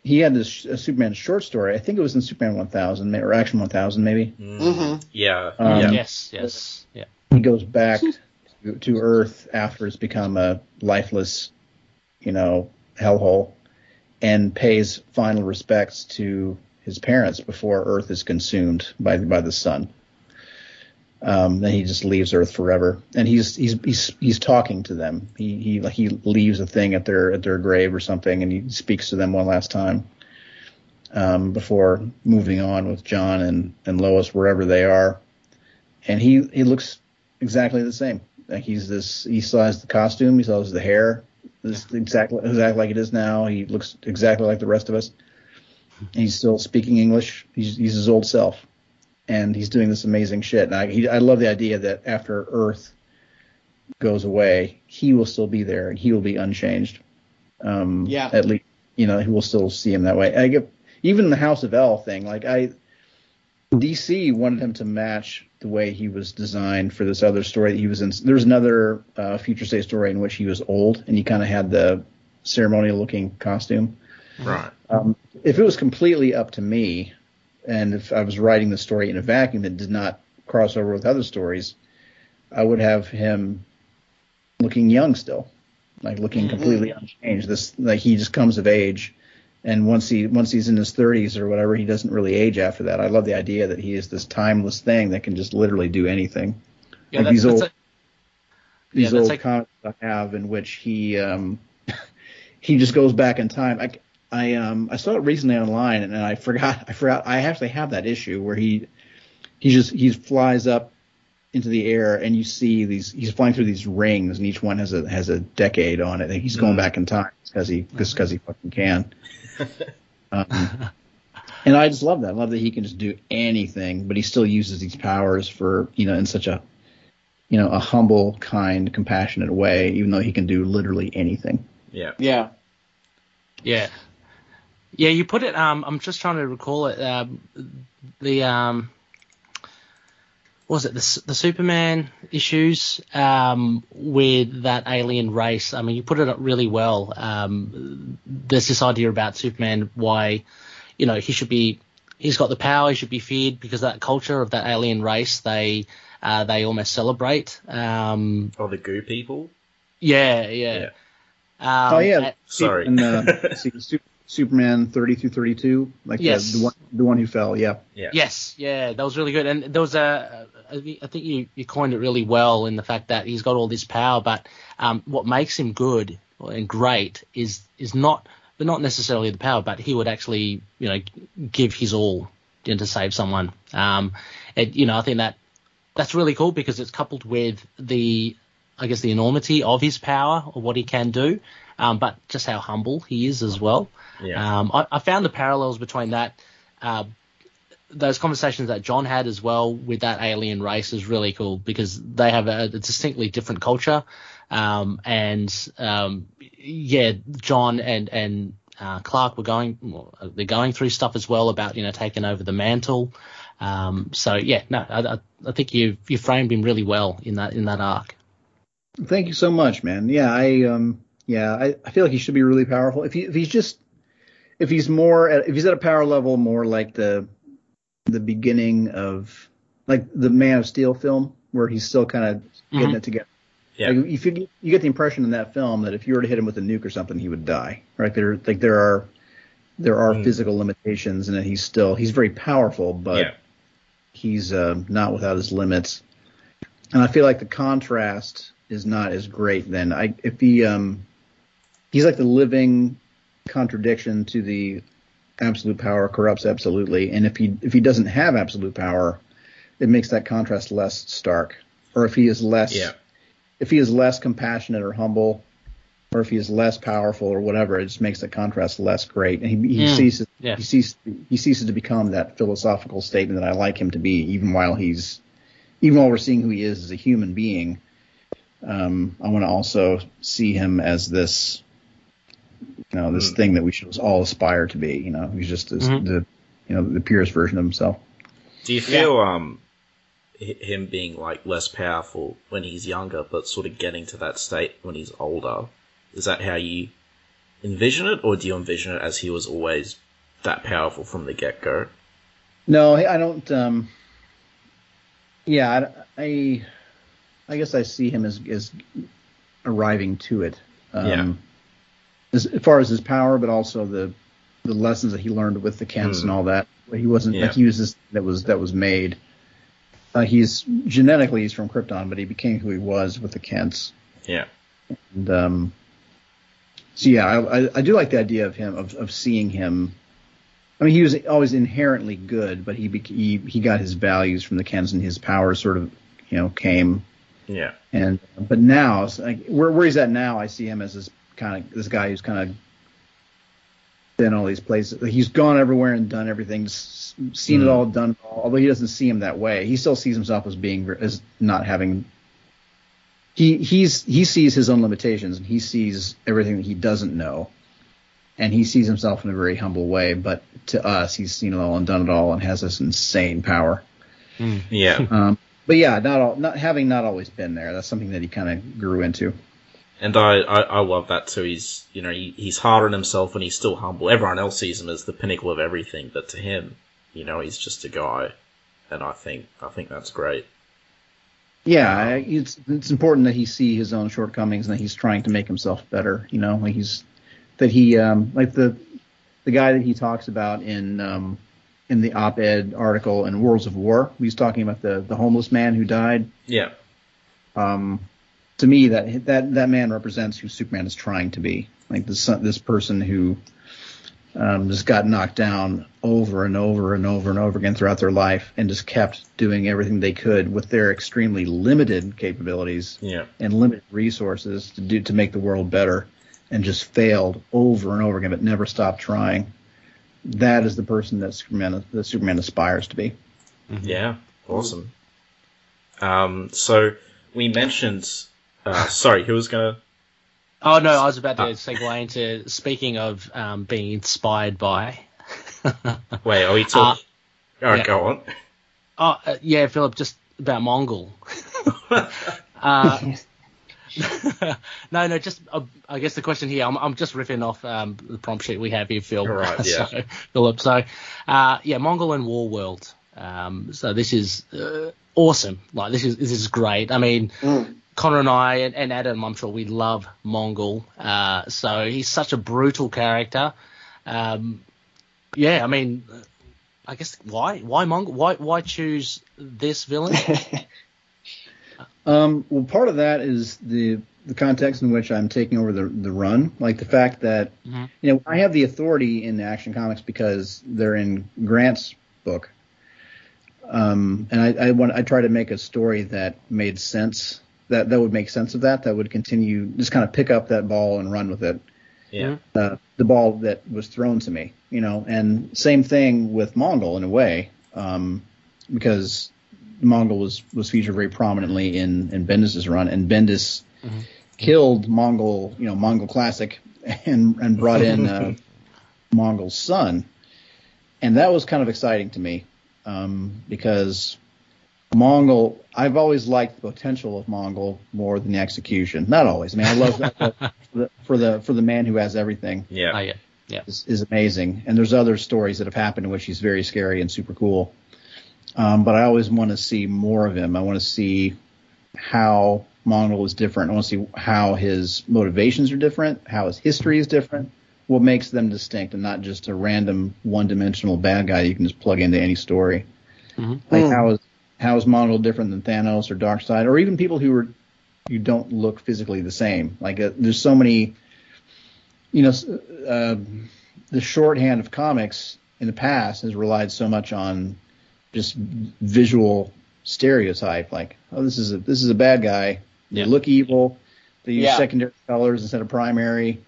he had this a Superman short story. I think it was in Superman 1000 or Action 1000 maybe. Mm, Mhm. Yeah. Um, yeah. Yes, yes, yeah. he goes back to, to Earth after it's become a lifeless, you know, hellhole, and pays final respects to his parents before Earth is consumed by by the sun. Um, then he just leaves Earth forever, and he's he's he's he's talking to them. He he he leaves a thing at their at their grave or something, and he speaks to them one last time um, before moving on with John and and Lois wherever they are and he he looks exactly the same. Like he's this. He still has the costume. He still has the hair. This exactly exactly like it is now. He looks exactly like the rest of us. He's still speaking English. He's he's his old self, and he's doing this amazing shit. And I he, I love the idea that after Earth goes away, he will still be there and he will be unchanged. Um, Yeah. At least you know he will still see him that way. I get even the House of El thing. Like I DC wanted him to match the way he was designed for this other story that he was in. There's another uh, future state story in which he was old and he kind of had the ceremonial looking costume. Right. Um, if it was completely up to me, and if I was writing the story in a vacuum that did not cross over with other stories, I would have him looking young still, like looking Mhm. completely unchanged. This like he just comes of age, and once he once he's in his 30s or whatever, he doesn't really age after that. I love the idea that he is this timeless thing that can just literally do anything. Yeah, Like that's, these that's old- a- These Yeah, old like- comics I have in which he um he just goes back in time. I I um I saw it recently online and I forgot I forgot I actually have that issue where he he just he flies up into the air and you see these he's flying through these rings and each one has a has a decade on it and he's going Mm. back in time because he just because he fucking can. Um, and I just love that. I love that he can just do anything, but he still uses these powers for you know in such a you know a humble, kind, compassionate way, even though he can do literally anything. Yeah. Yeah. Yeah. Yeah, you put it. Um, I'm just trying to recall it. Um, the um, what was it the the Superman issues um, with that alien race? I mean, you put it up really well. Um, there's this idea about Superman, why you know he should be. He's got the power. He should be feared because that culture of that alien race, they uh, they almost celebrate. Um, Or the goo people. yeah, yeah. Um, oh yeah, and- Sorry. And, uh, see, Su- Superman 30 through 32, like the- Yes. the, one the one who fell. Yeah. Yeah. Yes, yeah, that was really good. And there was a, I I think you, you coined it really well in the fact that he's got all this power, but um, what makes him good and great is is not, but not necessarily the power, but he would actually, you know, give his all in to save someone. Um, and you know, I think that that's really cool because it's coupled with the, I guess, the enormity of his power or what he can do, um, but just how humble he is as well. Yeah. Um, I, I found the parallels between that, uh, those conversations that John had as well with that alien race is really cool because they have a, a distinctly different culture. Um, and, um, yeah, John and, and, uh, Clark were going, they're going through stuff as well about, you know, taking over the mantle. Um, so yeah, no, I, I, I think you, you framed him really well in that, in that arc. Thank you so much, man. Yeah, I um yeah, I, I feel like he should be really powerful. If he if he's just if he's more at, if he's at a power level more like the the beginning of like the Man of Steel film where he's still kind of getting Mhm. it together. Yeah. Like if you you get the impression in that film that if you were to hit him with a nuke or something, he would die. Right? There like there are there are Mm. physical limitations, and that he's still he's very powerful, but yeah. he's uh, not without his limits. And I feel like the contrast is not as great then. I if he um he's like the living contradiction to the absolute power corrupts absolutely. And if he if he doesn't have absolute power, it makes that contrast less stark. Or if he is less Yeah. if he is less compassionate or humble, or if he is less powerful or whatever, it just makes the contrast less great. And he, he Mm, ceases yeah. he ceases he ceases to become that philosophical statement that I like him to be, even while he's even while we're seeing who he is as a human being. Um, I want to also see him as this, you know, this Mm. thing that we should all aspire to be. You know, he's just this, Mhm. the, you know, the purest version of himself. Do you feel um him being like less powerful when he's younger, but sort of getting to that state when he's older? Is that how you envision it, or do you envision it as he was always that powerful from the get go? No, I I don't. Um, yeah, I, I, I guess I see him as as arriving to it. Um, Yeah. As, as far as his power, but also the the lessons that he learned with the Kents Hmm. and all that. He wasn't Yeah. like he was this that was that was made. Uh, he's genetically he's from Krypton, but he became who he was with the Kents. Yeah. And um, so yeah, I, I, I do like the idea of him of, of seeing him. I mean, he was always inherently good, but he he he got his values from the Kents, and his power sort of you know came. Yeah. And but now, like where where he's at now, I see him as this kind of this guy who's kind of been all these places. He's gone everywhere and done everything, seen it Mm. all, done it all. Although he doesn't see him that way, he still sees himself as being as not having. He he's he sees his own limitations and he sees everything that he doesn't know, and he sees himself in a very humble way. But to us, he's seen it all and done it all and has this insane power. Yeah. Um, but yeah, not all, not having not always been there. That's something that he kind of grew into. And I, I, I love that too. He's, you know, he, he's hard on himself and he's still humble. Everyone else sees him as the pinnacle of everything, but to him, you know, he's just a guy. And I think, I think that's great. Yeah, it's it's important that he see his own shortcomings and that he's trying to make himself better. You know, like he's that he um like the the guy that he talks about in um in the op-ed article in Worlds of War. He's talking about the the homeless man who died. Yeah. Um, to me, that that that man represents who Superman is trying to be. Like this this person who um, just got knocked down over and over and over and over again throughout their life, and just kept doing everything they could with their extremely limited capabilities Yeah. and limited resources to do to make the world better, and just failed over and over again, but never stopped trying. That is the person that Superman that Superman aspires to be. Yeah, awesome. Um, so we mentioned. Uh, sorry, who was gonna? Oh no, I was about to Ah. segue into speaking of um, being inspired by. Wait, are we talking? All right, yeah. go on. Oh uh, yeah, Philip, just about Mongul. uh, no, no, just uh, I guess the question here. I'm, I'm just riffing off um, the prompt sheet we have here, Phil. All right, yeah. so, Philip. So, uh, yeah, Mongul and War World. Um, so this is uh, awesome. Like this is this is great. I mean, Mm. Connor and I and, and Adam, I'm sure we love Mongul. Uh, so he's such a brutal character. Um, yeah, I mean, I guess why why Mongul? Why why choose this villain? Um, well, part of that is the the context in which I'm taking over the the run, like the fact that Mhm. you know I have the authority in Action Comics because they're in Grant's book, um, and I, I want I try to make a story that made sense that that would make sense of that that would continue just kind of pick up that ball and run with it Yeah. uh, the ball that was thrown to me, you know, and same thing with Mongul in a way, um, because Mongul was, was featured very prominently in, in Bendis's run, and Bendis Mhm. killed Mongul, you know, Mongul Classic, and and brought in uh, Mongul's son, and that was kind of exciting to me um, because Mongul, I've always liked the potential of Mongul more than the execution. Not always. I mean, I love that for the for the, for the man who has everything Yeah. yeah. is, is amazing. And there's other stories that have happened in which he's very scary and super cool. Um, but I always want to see more of him. I want to see how Mongul is different. I want to see how his motivations are different, how his history is different, what makes them distinct, and not just a random one-dimensional bad guy you can just plug into any story. Mhm. Like how is how is Mongul different than Thanos or Darkseid, or even people who are you don't look physically the same? Like uh, there's so many you know, uh, the shorthand of comics in the past has relied so much on just visual stereotype, like, oh, this is a this is a bad guy. They Yeah. look evil. They use Yeah. secondary colors instead of primary.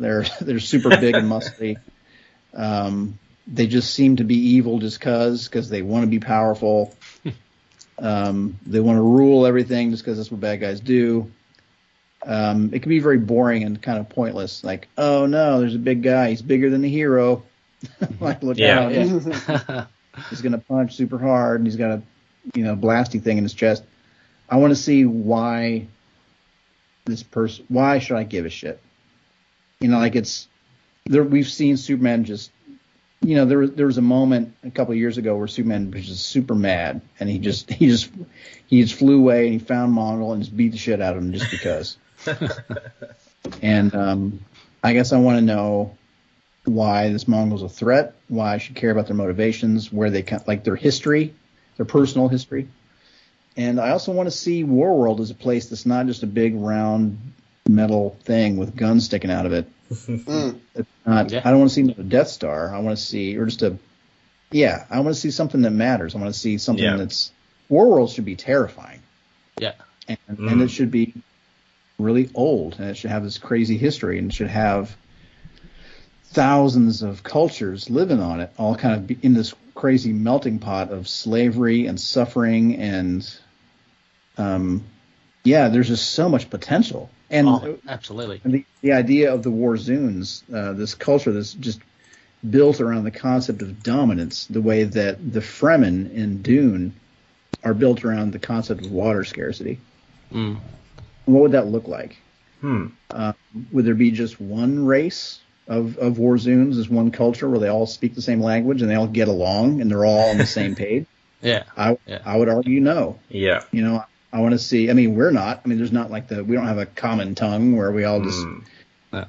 They're they're super big and muscly. Um, they just seem to be evil just cause because they want to be powerful. Um, they want to rule everything just because that's what bad guys do um, it can be very boring and kind of pointless. Like, oh no, there's a big guy. He's bigger than the hero. like, look Yeah. out. Yeah. He's going to punch super hard and he's got a, you know, blasty thing in his chest. I want to see why this person, why should I give a shit? You know, like it's, there, we've seen Superman just, you know, there was, there was a moment a couple of years ago where Superman was just super mad and he just, he just, he just flew away and he found Mongul and just beat the shit out of him just because. and um, I guess I want to know why this Mongul's a threat, why I should care about their motivations, where they come, like their history, their personal history. And I also want to see Warworld as a place that's not just a big round metal thing with guns sticking out of it. Mm. It's not. Yeah. I don't want to see another Death Star. I want to see, or just a, yeah, I want to see something that matters. I want to see something Yeah. that's Warworld should be terrifying Yeah. and, and Mm. it should be really old and it should have this crazy history and it should have thousands of cultures living on it all kind of be in this crazy melting pot of slavery and suffering and um yeah there's just so much potential and oh, absolutely. and the, the idea of the Warzoons, uh, this culture that's just built around the concept of dominance, the way that the Fremen in Dune are built around the concept of water scarcity. Mm. What would that look like? Hmm. Uh, would there be just one race of, of Warzoons, as one culture where they all speak the same language and they all get along and they're all on the same page? Yeah. I, Yeah. I would argue no. Yeah. You know, I want to see. I mean, we're not. I mean, there's not like the we don't have a common tongue where we all just Mm.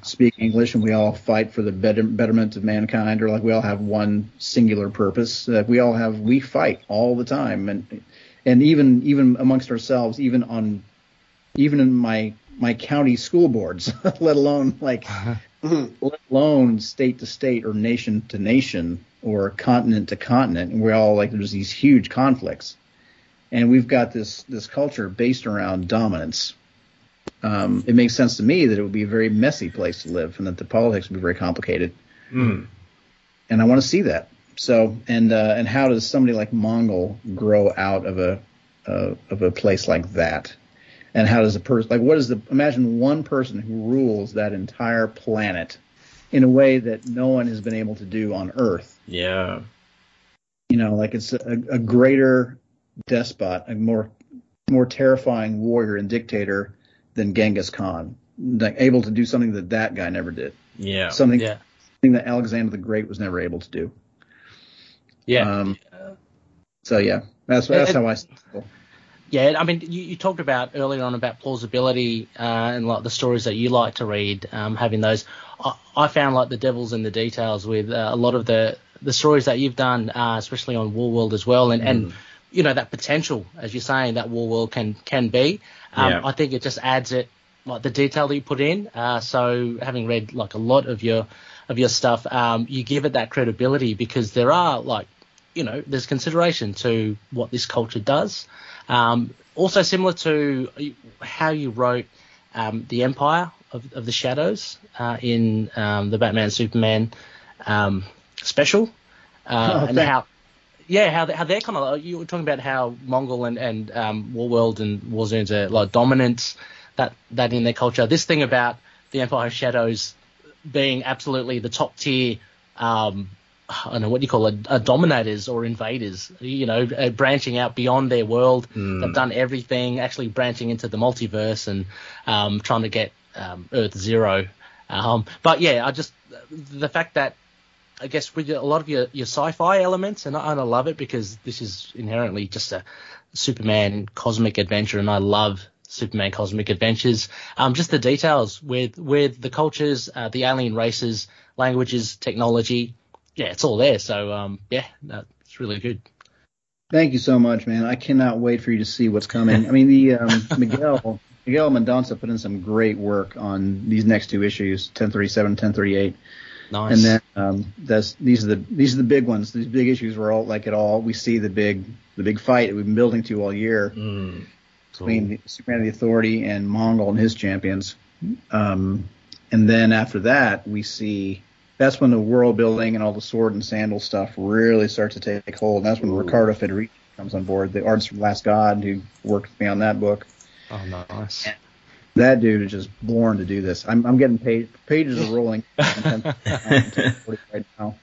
Speak English and we all fight for the better, betterment of mankind, or like we all have one singular purpose. Uh, we all have we fight all the time, and and even even amongst ourselves, even on even in my my county school boards, let alone like Mhm. let alone state to state or nation to nation or continent to continent. And we're all like there's these huge conflicts, and we've got this this culture based around dominance. Um, it makes sense to me that it would be a very messy place to live, and that the politics would be very complicated. Mm. And I want to see that. So, and uh, and how does somebody like Mongul grow out of a uh, of a place like that? And how does a person like what is the imagine one person who rules that entire planet in a way that no one has been able to do on Earth? Yeah. You know, like it's a, a greater despot, a more more terrifying warrior and dictator than Genghis Khan, like able to do something that that guy never did, Yeah. something, Yeah. something that Alexander the Great was never able to do. Yeah. Um, so yeah, that's that's And- how I. Yeah, I mean, you, you talked about earlier on about plausibility uh, and like the stories that you like to read, um, having those. I, I found like the devil's in the details with uh, a lot of the the stories that you've done, uh, especially on War World as well, and and you know that potential, as you're saying, that War World can can be. Um, Yeah. I think it just adds it like the detail that you put in. Uh, so having read like a lot of your of your stuff, um, you give it that credibility because there are like you know there's consideration to what this culture does. Um, also similar to how you wrote um, the Empire of, of the Shadows uh, in um, the Batman Superman um, special, uh, Oh, and how yeah how they, how they're kind of you were talking about how Mongul and and um, Warworld and Warzoons are like dominant that that in their culture. This thing about the Empire of Shadows being absolutely the top tier. Um, I don't know what do you call it, uh, dominators or invaders. You know, uh, branching out beyond their world. They've done everything, actually branching into the multiverse and um, trying to get um, Earth Zero. Um, but yeah, I just the fact that I guess with a lot of your, your sci-fi elements, and I, and I love it because this is inherently just a Superman cosmic adventure, and I love Superman cosmic adventures. Um, just the details with with the cultures, uh, the alien races, languages, technology. Yeah, it's all there. So um, yeah, no, it's really good. Thank you so much, man. I cannot wait for you to see what's coming. I mean, the um, Miguel Miguel Mendonça put in some great work on these next two issues, 1037, 1038, Nice. and then um, that's these are the these are the big ones. These big issues were all like it all. We see the big the big fight that we've been building to all year Mm. between the Superman of the Authority and Mongul and his champions. Um, and then after that, we see that's when the world building and all the sword and sandal stuff really starts to take hold. And that's when Riccardo Federici comes on board, the artist from Last God, who worked with me on that book. oh, nice. That dude is just born to do this. I'm, I'm getting page, pages are rolling right now,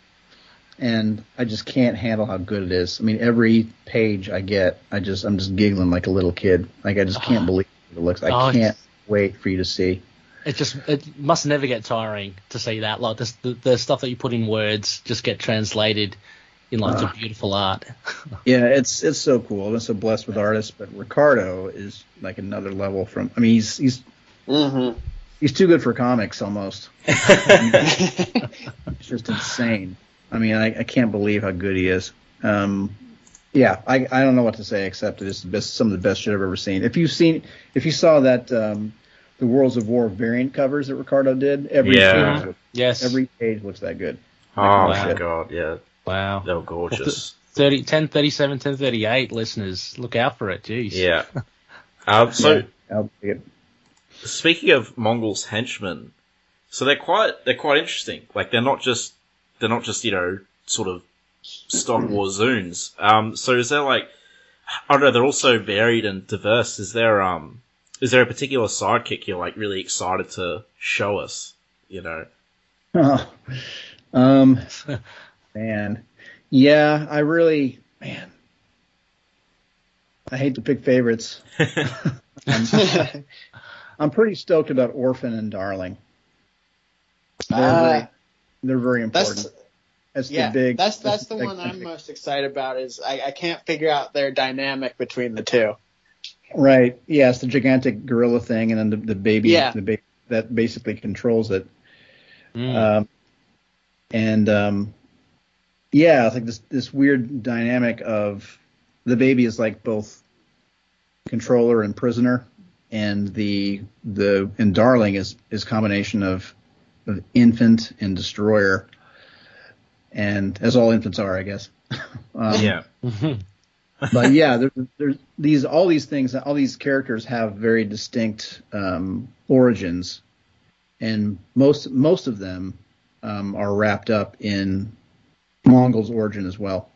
and I just can't handle how good it is. I mean, every page I get, I just I'm just giggling like a little kid. Like I just can't ah. believe it looks. I Oh, can't wait for you to see. It just it must never get tiring to see that. Like this, the, the stuff that you put in words just get translated in like Ah. some beautiful art. Yeah, it's it's so cool. I'm so blessed with artists, but Riccardo is like another level from. I mean, he's he's Mm-hmm. he's too good for comics almost. It's just insane. I mean, I, I can't believe how good he is. Um, yeah, I, I don't know what to say except it's the best, some of the best shit I've ever seen. If you've seen, if you saw that, um, the Worlds of War variant covers that Riccardo did, every Yeah. page, looks- yes. every page looks that good. Oh Wow. my god, yeah, wow. they were gorgeous. 30, 1037, 1038 listeners, look out for it. Jeez. Yeah. Um, so Yeah, I'll take it. speaking of Monguls henchmen, so they're quite they're quite interesting. Like they're not just they're not just you know sort of stock warzoons. Um, so is there like I don't know? They're also varied and diverse. Is there um is there a particular sidekick you're like really excited to show us? You know. Oh, um, man, yeah, I really, man, I hate to pick favorites. I'm, I'm pretty stoked about Orphan and Darling. They're, very, Uh, they're very important. that's That's yeah. the big. that's that's the big one I'm thing. most excited about. Is I, I can't figure out their dynamic between the two. Right. Yeah, it's the gigantic gorilla thing, and then the, the baby, Yeah. the baby that basically controls it. Mm. Um, and um, yeah, it's like this this weird dynamic of the baby is like both controller and prisoner, and the the and darling is is combination of of infant and destroyer, and as all infants are, I guess. um, Yeah. but yeah, there, there's these all these things, all these characters have very distinct um, origins, and most most of them um, are wrapped up in Mongul's origin as well.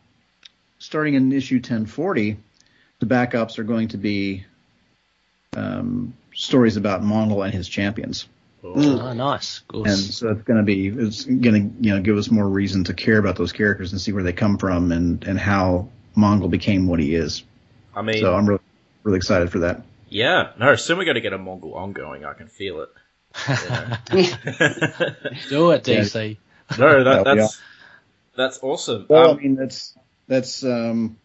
Starting in issue 1040, the backups are going to be um, stories about Mongul and his champions, Cool. oh, nice. Good. and so it's going to be it's going to you know give us more reason to care about those characters and see where they come from and and how Mongul became what he is. I mean, So I'm really, really excited for that. yeah. No, soon we're going to get a Mongul ongoing. I can feel it. Yeah. Do it, DC. no, that, that's that's awesome. Well, Um, I mean, that's that's um,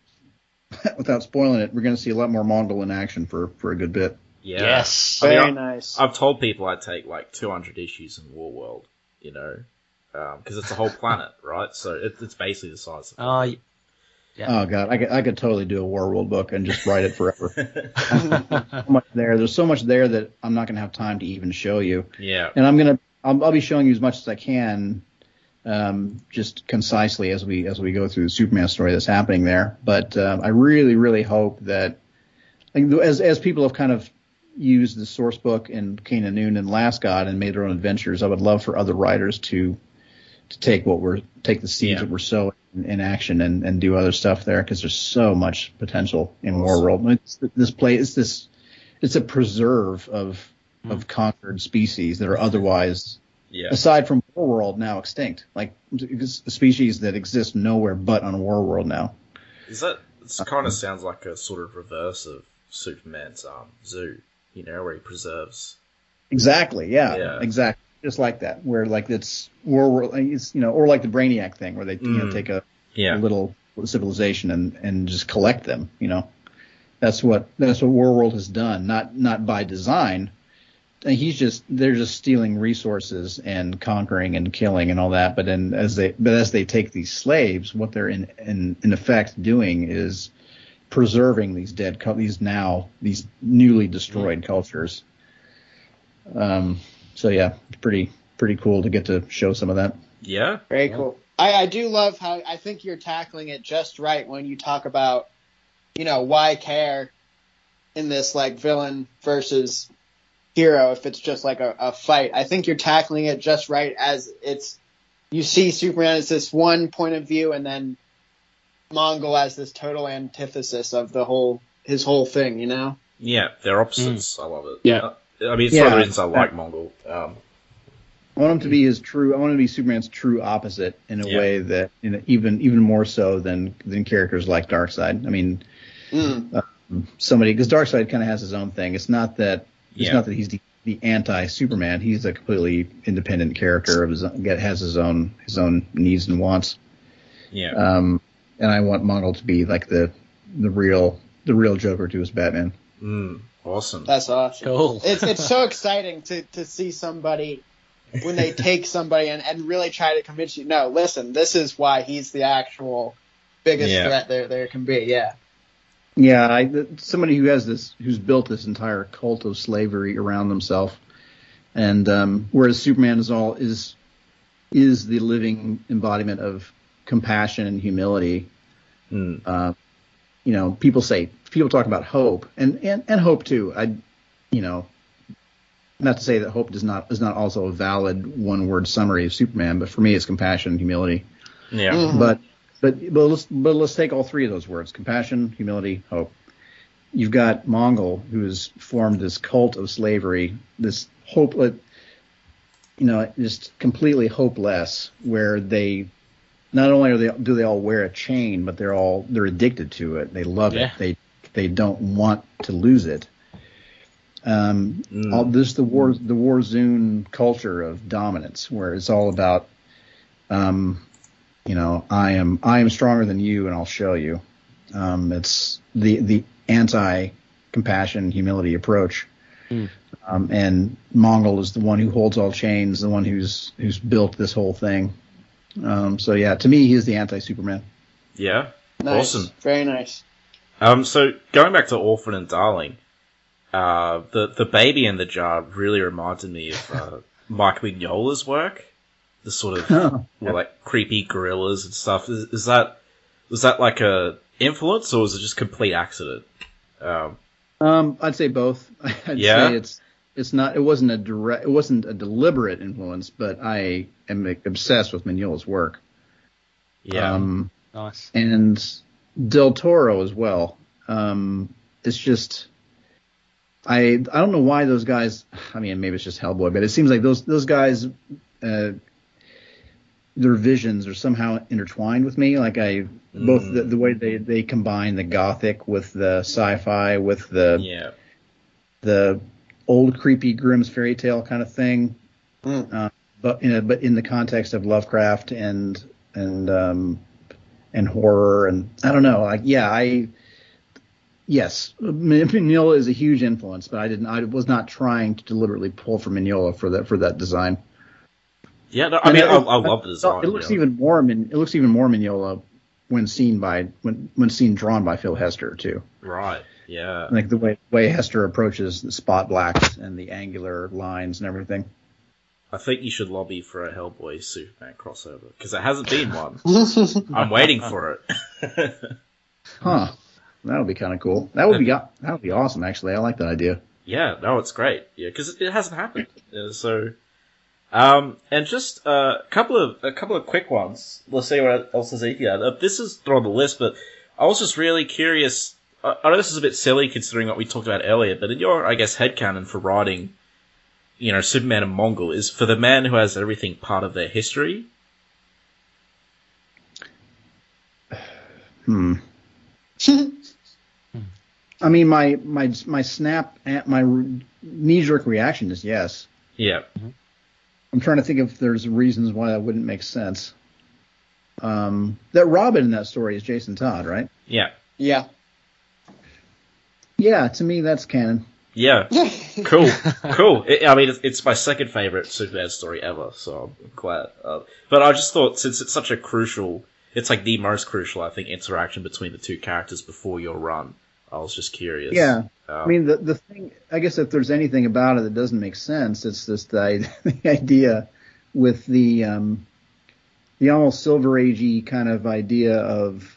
without spoiling it, we're going to see a lot more Mongul in action for for a good bit. yeah. Yes. I mean, Very I- nice. I've told people I'd take like 200 issues in War World, you know, because it's a whole planet, right? So it, it's basically the size. Of Oh, Yeah. Oh god, I could I could totally do a War World book and just write it forever. so much there. There's so much there that I'm not going to have time to even show you, yeah, and I'm gonna I'll, I'll be showing you as much as I can, um, just concisely as we as we go through the Superman story that's happening there. But um, I really really hope that, like, as as people have kind of used the source book and Cain Anuun and Last God and made their own adventures, I would love for other writers to to take what we're take the seeds Yeah. that we're sowing in, in action and, and do other stuff there because there's so much potential in Awesome. War World. It's, this play is this it's a preserve of of conquered species that are otherwise yeah, aside from War World now extinct, like species that exist nowhere but on War World now. Is that? It Uh, kind of sounds like a sort of reverse of Superman's um, zoo, you know, where he preserves. Exactly. Yeah. Yeah. Exactly. Just like that, where like it's War World, it's you know, or like the Brainiac thing, where they you know Mm. take a Yeah, little civilization and and just collect them. You know, that's what that's what War World has done. Not not by design. And he's just they're just stealing resources and conquering and killing and all that. But then as they but as they take these slaves, what they're in in, in effect doing is preserving these dead cul- these now these newly destroyed cultures. Um. So yeah, pretty pretty cool to get to show some of that. yeah, Very cool. I, I do love how I think you're tackling it just right when you talk about, you know, why care in this like villain versus hero if it's just like a, a fight. I think you're tackling it just right as it's you see Superman as this one point of view and then Mongul as this total antithesis of the whole his whole thing, you know? yeah. They're opposites. I love it. Yeah. Uh, I mean, it's one of the reasons I like Mongul. Um, I want him to be his true. I want him to be Superman's true opposite in a Yeah. way that, you know, even even more so than than characters like Darkseid. I mean, Mm. somebody because Darkseid kind of has his own thing. It's not that it's Yeah. not that he's the, the anti Superman. He's a completely independent character of his own, has his own his own needs and wants. yeah, Um, and I want Mongul to be like the the real the real Joker to his Batman. mm, awesome. That's awesome. Cool. it's it's so exciting to to see somebody when they take somebody and, and really try to convince you. No, listen, this is why he's the actual biggest Yeah. threat there there can be. Yeah. Yeah, I, somebody who has this, who's built this entire cult of slavery around themselves, and um, whereas Superman is all is is the living embodiment of compassion and humility. Mm, Uh, you know, people say people talk about hope and, and and hope too. I, you know, not to say that hope does not is not also a valid one word summary of Superman, but for me, it's compassion and humility. yeah, Mhm. But but but let's but let's take all three of those words: compassion, humility, hope. You've got Mongul, who has formed this cult of slavery, this hopeless, you know, just completely hopeless, where they not only are they do they all wear a chain, but they're all they're addicted to it. They love Yeah. it. They they don't want to lose it. Um, Mm. all this the war the Warzoon culture of dominance, where it's all about, um, you know, I am I am stronger than you, and I'll show you. Um, it's the the anti compassion, humility approach. Hmm. Um, and Mongul is the one who holds all chains, the one who's who's built this whole thing. Um, so yeah, to me, he's the anti-Superman. Yeah. Nice. Awesome. Very nice. Um, so going back to Orphan and Darling, uh, the the baby in the jar really reminded me of uh, Mike Mignola's work. The sort of Oh, well, like creepy gorillas and stuff. Is, is that was that like a influence or was it just complete accident? Um, Um, I'd say both. I'd Yeah? say it's it's not. It wasn't a direct. It wasn't a deliberate influence, but I am obsessed with Mignola's work. yeah. Um, Nice. and Del Toro as well. Um, it's just I I don't know why those guys. I mean, maybe it's just Hellboy, but it seems like those those guys. Uh, their visions are somehow intertwined with me. Like I, both the, the way they, they combine the gothic with the sci-fi with the yeah. the old creepy Grimm's fairy tale kind of thing, Mm. uh, but in a, but in the context of Lovecraft and and um, and horror and I don't know, like yeah, I yes, Mignola is a huge influence, but I didn't, I was not trying to deliberately pull from Mignola for that for that design. Yeah, no, I And mean, it- I, I love the design. It looks you know. even more Min, it looks even more Mignola when seen by when when seen drawn by Phil Hester too. right. Yeah. Like the way way Hester approaches the spot blacks and the angular lines and everything. I think you should lobby for a Hellboy Superman crossover because there hasn't been one. I'm waiting for it. Huh. That would be kind of cool. That would be that would be awesome. Actually, I like that idea. Yeah, no, it's great. Yeah, because it, it hasn't happened. Uh, so, um, and just uh, a couple of a couple of quick ones. Let's see what else is easy. Uh, this is not on the list, but I was just really curious. I, I know this is a bit silly considering what we talked about earlier, but in your, I guess, headcanon for writing, you know, Superman and Mongul is for the man who has everything part of their history. Hmm. I mean, my my my snap at my knee jerk reaction is yes. Yeah, I'm trying to think if there's reasons why that wouldn't make sense. Um, that Robin in that story is Jason Todd, right? yeah, yeah. Yeah, to me that's canon. yeah. cool, cool. It, I mean, it's, it's my second favorite Superman story ever, so I'm glad. Uh, but I just thought since it's such a crucial, it's like the most crucial, I think, interaction between the two characters before your run. I was just curious. Yeah. Um, I mean, the the thing, I guess, if there's anything about it that doesn't make sense, it's just the, the idea with the um, the almost Silver Agey kind of idea of,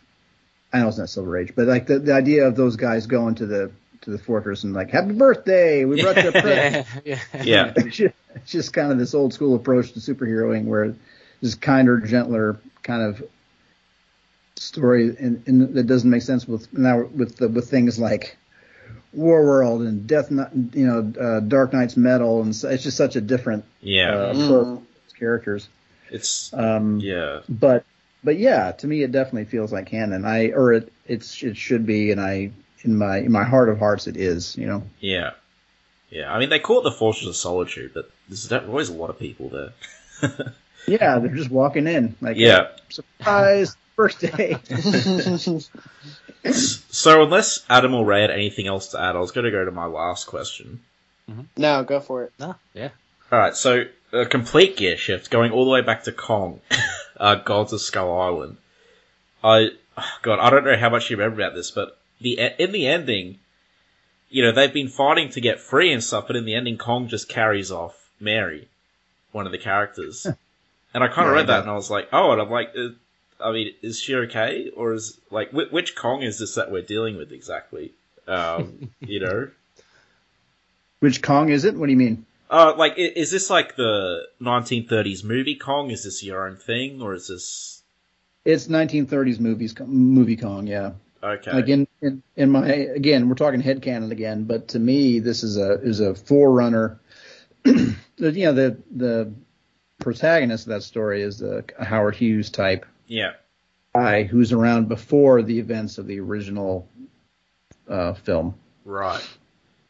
I know it's not Silver Age, but like the, the idea of those guys going to the to the fortress and like, Happy birthday, we brought you a present. Yeah, yeah. yeah, it's, just, it's just kind of this old school approach to superheroing where this kinder, gentler kind of story and, and that doesn't make sense with now with the, with things like War World and Death, you know, uh, Dark Nights Metal, and so, it's just such a different yeah. uh, Mm. approach to those characters. It's Um, yeah, but but yeah, to me it definitely feels like canon. I or it it's it should be, and I in my in my heart of hearts it is. You know. yeah, yeah. I mean, they call it the Fortress of Solitude, but there's always a lot of people there. Yeah, they're just walking in like Yeah. surprise first day. So unless Adam or Ray had anything else to add, I was going to go to my last question. no, go for it. No, yeah. All right, so a complete gear shift, going all the way back to Kong, uh, Gods of Skull Island. I, God, I don't know how much you remember about this, but the in the ending, you know, they've been fighting to get free and stuff, but in the ending, Kong just carries off Mary, one of the characters, and I kind of Yeah, read that and I was like, oh, and I'm like, I mean, is she okay, or is like wh- which Kong is this that we're dealing with exactly? Um, you know. Which Kong is it? What do you mean? Uh, like, is this like the 1930s movie Kong? Is this your own thing, or is this It's 1930s movies, movie Kong. Yeah. okay? Like in, in in my again, we're talking headcanon again, but to me, this is a is a forerunner. you know, the the protagonist of that story is a, a Howard Hughes type yeah, guy who's around before the events of the original uh, film. right.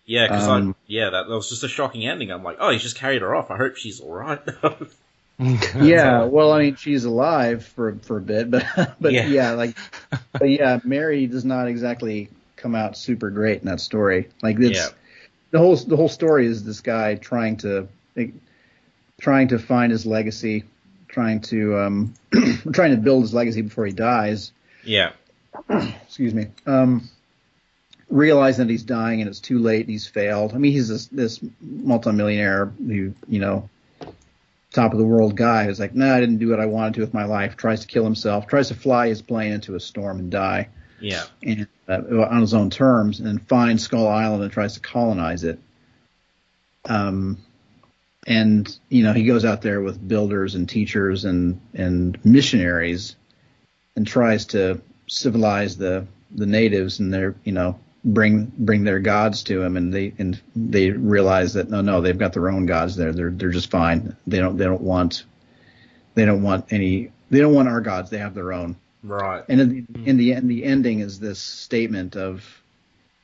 Yeah, because Um, I yeah that, that was just a shocking ending. I'm like, oh, he's just carried her off. I hope she's all right. yeah, well, I mean, she's alive for for a bit, but but Yeah. yeah, like, but yeah, Mary does not exactly come out super great in that story. Like it's Yeah. the whole the whole story is this guy trying to like, trying to find his legacy, trying to um trying to build his legacy before he dies. Yeah. Excuse me. Um, realizing that he's dying and it's too late and he's failed. I mean, he's this this multimillionaire who you know top of the world guy who's like, no, I didn't do what I wanted to with my life. Tries to kill himself. Tries to fly his plane into a storm and die Yeah. and uh, on his own terms, and then finds Skull Island and tries to colonize it. Um, and you know he goes out there with builders and teachers and and missionaries, and tries to civilize the the natives and their you know bring bring their gods to him, and they and they realize that no no they've got their own gods there. They're they're just fine. They don't they don't want they don't want any they don't want our gods. They have their own. Right. and in the, mm-hmm. in the end, the ending is this statement of,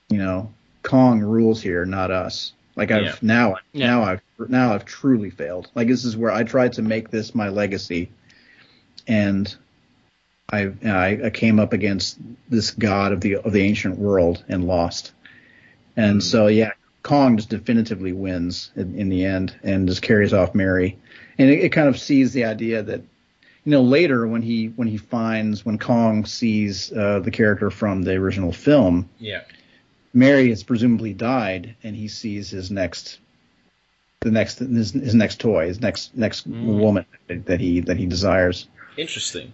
you know, Kong rules here, not us. Like I've Yeah. now, Yeah. now I've now I've truly failed. Like this is where I tried to make this my legacy, and I I, I came up against this god of the of the ancient world and lost. And Hmm. so yeah, Kong just definitively wins in, in the end and just carries off Mary, and it, it kind of sees the idea that you know later when he when he finds when Kong sees uh, the character from the original film, Yeah. Mary has presumably died, and he sees his next the next his, his next toy, his next next Mm. woman that, that he that he desires. Interesting.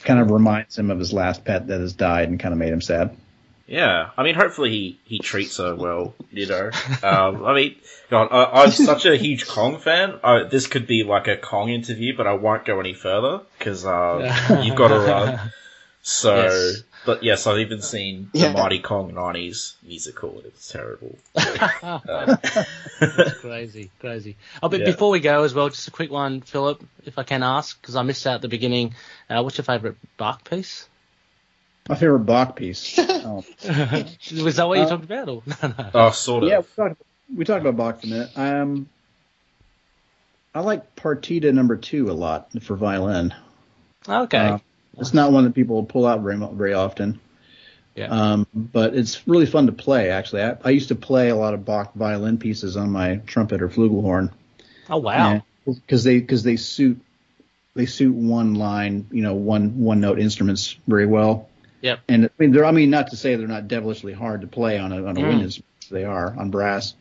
Kind of reminds him of his last pet that has died, and kind of made him sad. Yeah, I mean, hopefully he, he treats her well, you know. Um, I mean, God, I, I'm such a huge Kong fan. I, this could be like a Kong interview, but I won't go any further because uh, you've got to run. So, Yes. But yes, I've even seen the Yeah. Mighty Kong '90s musical. It's terrible. That's crazy, crazy. Oh, but Yeah. before we go as well, just a quick one, Philip, if I can ask, because I missed out at the beginning. Uh, what's your favourite Bach piece? My favorite Bach piece. oh. Was that what you Uh, talked about? Or? No, no. Oh, sort of. Yeah, we talked, we talked about Bach for a minute. Um, I like Partita Number Two a lot for violin. Okay. Uh, It's not one that people pull out very very often. Yeah. Um, but it's really fun to play. Actually, I, I used to play a lot of Bach violin pieces on my trumpet or flugelhorn. oh wow. Because they because they suit they suit one line, you know, one one note instruments very well. Yep. And I mean, they're I mean, not to say they're not devilishly hard to play on a on a Mm. wind instrument. They are on brass,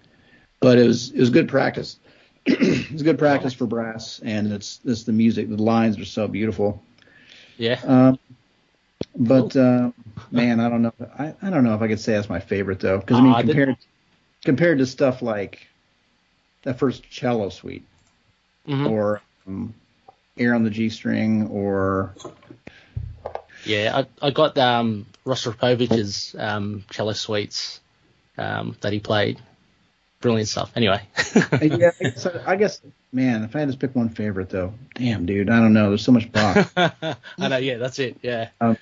but it was it was good practice. it's good practice for brass, and it's it's the music. The lines are so beautiful. Yeah. Um, but uh, man, I don't know. I, I don't know if I could say that's my favorite though, because I mean I compared compared to stuff like that first cello suite Mhm. or um, Air on the G string or Yeah, I, I got um, Rostropovich's um, cello suites um, that he played. Brilliant stuff. Anyway. yeah, I guess, I guess man, if I had to pick one favorite though, damn dude, I don't know. There's so much Bach. I know. Yeah, that's it. Yeah. Um,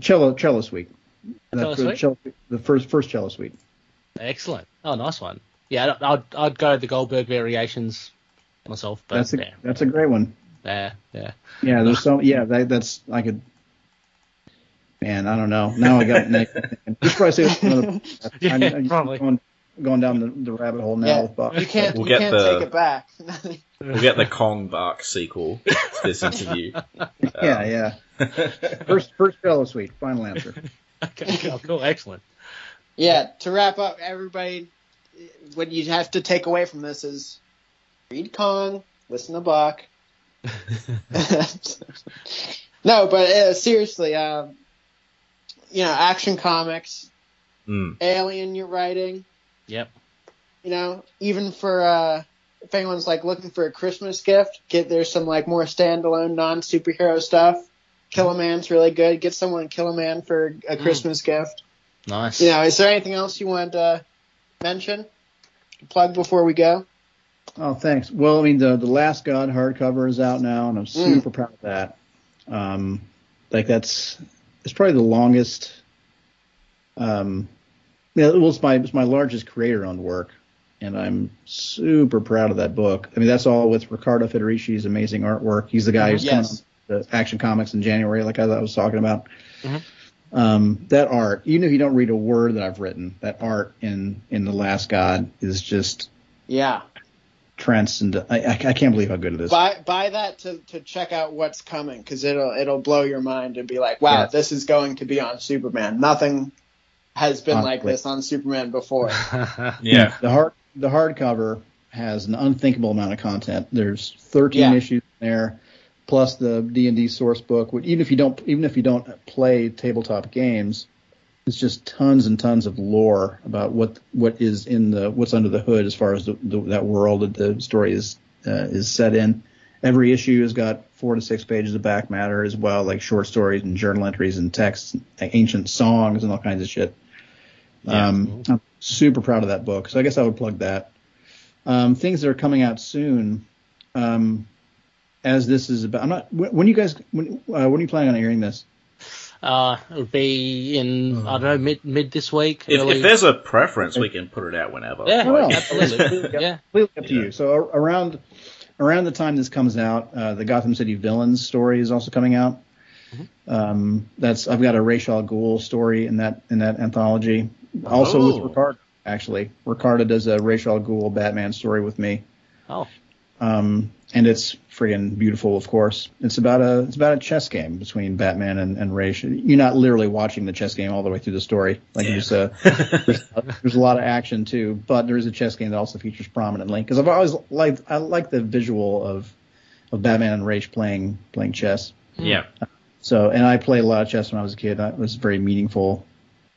cello cello suite. Cello the, suite? cello- the first first cello suite. Excellent. Oh, nice one. Yeah, I'd I'd, I'd go the Goldberg variations myself, but That's a yeah, that's a great one. yeah, yeah. Yeah, there's so yeah that, that's I could. Man, I don't know. Now I got. Just probably say. Yeah, I'm, I'm probably. Going, going down the, the rabbit hole now Yeah. with Bach. You can't, We'll you get can't the- take it back. We'll get the Kong Bach sequel to this interview. Yeah, yeah. First first cello suite. Final answer. Okay, cool, cool, excellent. yeah, to wrap up, everybody, what you have to take away from this is read Kong, listen to Bach. no, but uh, seriously, um, you know, action comics, Mm. Alien, you're writing. Yep. You know, even for uh, if anyone's like looking for a Christmas gift, get there's some like more standalone non superhero stuff. Kill a Man's really good. Get someone Kill a Man for a Mm. Christmas gift. Nice. You know, is there anything else you want to mention? Plug before we go. Oh, thanks. Well, I mean, the the Last God hardcover is out now, and I'm Mm. super proud of that. Um, like that's it's probably the longest. Um, yeah, it was my it's my largest creator owned work, and I'm super proud of that book. I mean, that's all with Riccardo Federici's amazing artwork. He's the guy who's Yes. coming the Action Comics in January, like I, I was talking about. Mhm. Um, that art, even if you don't read a word that I've written, that art in in the Last God is just Yeah. transcendent. I, I, I can't believe how good it is. Buy buy that to, to check out what's coming because it'll it'll blow your mind and be like, wow, Yeah. this is going to be on Superman. Nothing has been like this on Superman before. Yeah. The hard the hardcover has an unthinkable amount of content. There's 13 Yeah. issues in there, plus the D and D source book. Even if you don't even if you don't play tabletop games, it's just tons and tons of lore about what what is in the what's under the hood as far as the, the, that world that the story is uh, is set in. Every issue has got four to six pages of back matter as well, like short stories and journal entries and texts, and ancient songs and all kinds of shit. Yeah. Um, I'm super proud of that book, so I guess I would plug that. Um, things that are coming out soon. Um, as this is about, I'm not. When, when you guys, when, uh, when are you planning on airing this? uh, it'll be in I don't know mid mid this week. If, if there's a preference, we can put it out whenever. yeah, well. absolutely, yeah. Completely up to you. So around around the time this comes out, uh, the Gotham City Villains story is also coming out. Um, that's I've got a Ra's al Ghul story in that in that anthology. Also Oh. with Riccardo, actually. Riccardo does a Ra's al Ghul Batman story with me. Oh, Um, and it's friggin' beautiful, of course. It's about a it's about a chess game between Batman and, and Ra's. You're not literally watching the chess game all the way through the story. Like Yeah. there's a there's, there's a lot of action too, but there is a chess game that also features prominently because I've always liked I like the visual of of Batman and Ra's playing playing chess. yeah. So and I played a lot of chess when I was a kid. That was very meaningful.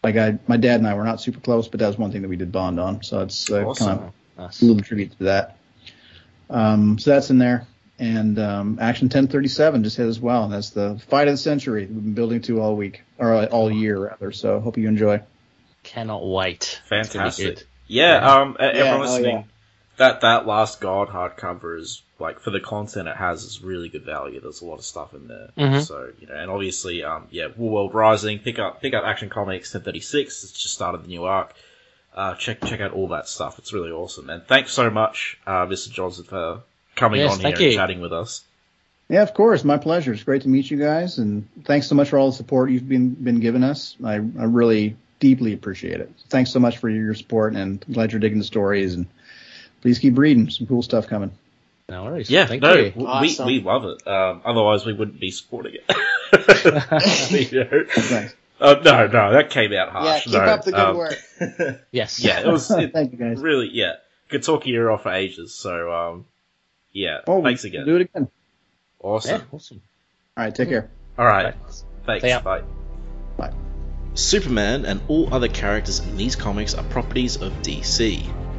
Like I, my dad and I were not super close, but that was one thing that we did bond on. So it's uh, Awesome. kind of nice. a little tribute to that. Um, so that's in there. And um, Action 1037 just hit as well. And that's the fight of the century we've been building to all week, or uh, all year rather. So hope you enjoy. Cannot wait. It's gonna be Fantastic. Yeah, um, Yeah, everyone oh, listening, yeah. That that last God hardcover is like for the content it has is really good value. There's a lot of stuff in there, Mhm. so you know, and obviously, um, yeah, War World Rising, pick up pick up Action Comics 1036. It's just started the new arc. Uh, check check out all that stuff. It's really awesome. And thanks so much, uh, Mr. Johnson, for coming Yes, on here thank and chatting with us. Yeah, of course. My pleasure. It's great to meet you guys. And thanks so much for all the support you've been, been giving us. I, I really deeply appreciate it. Thanks so much for your support and glad you're digging the stories and please keep reading. Some cool stuff coming. No worries. Yeah, Thank no, you. w- Awesome. we we love it. Um, otherwise, we wouldn't be supporting it. You know? Thanks. Uh, no, no, that came out harsh. yeah, keep no. up the good Um, work. Yes. Yeah, it was it, Thank you guys. really yeah. Could talk your ear off for ages. So um, yeah, Oh, thanks again. Do it again. Awesome. Yeah. Awesome. All right. Take care. All right, Thanks. thanks. Bye. Bye. Superman and all other characters in these comics are properties of DC.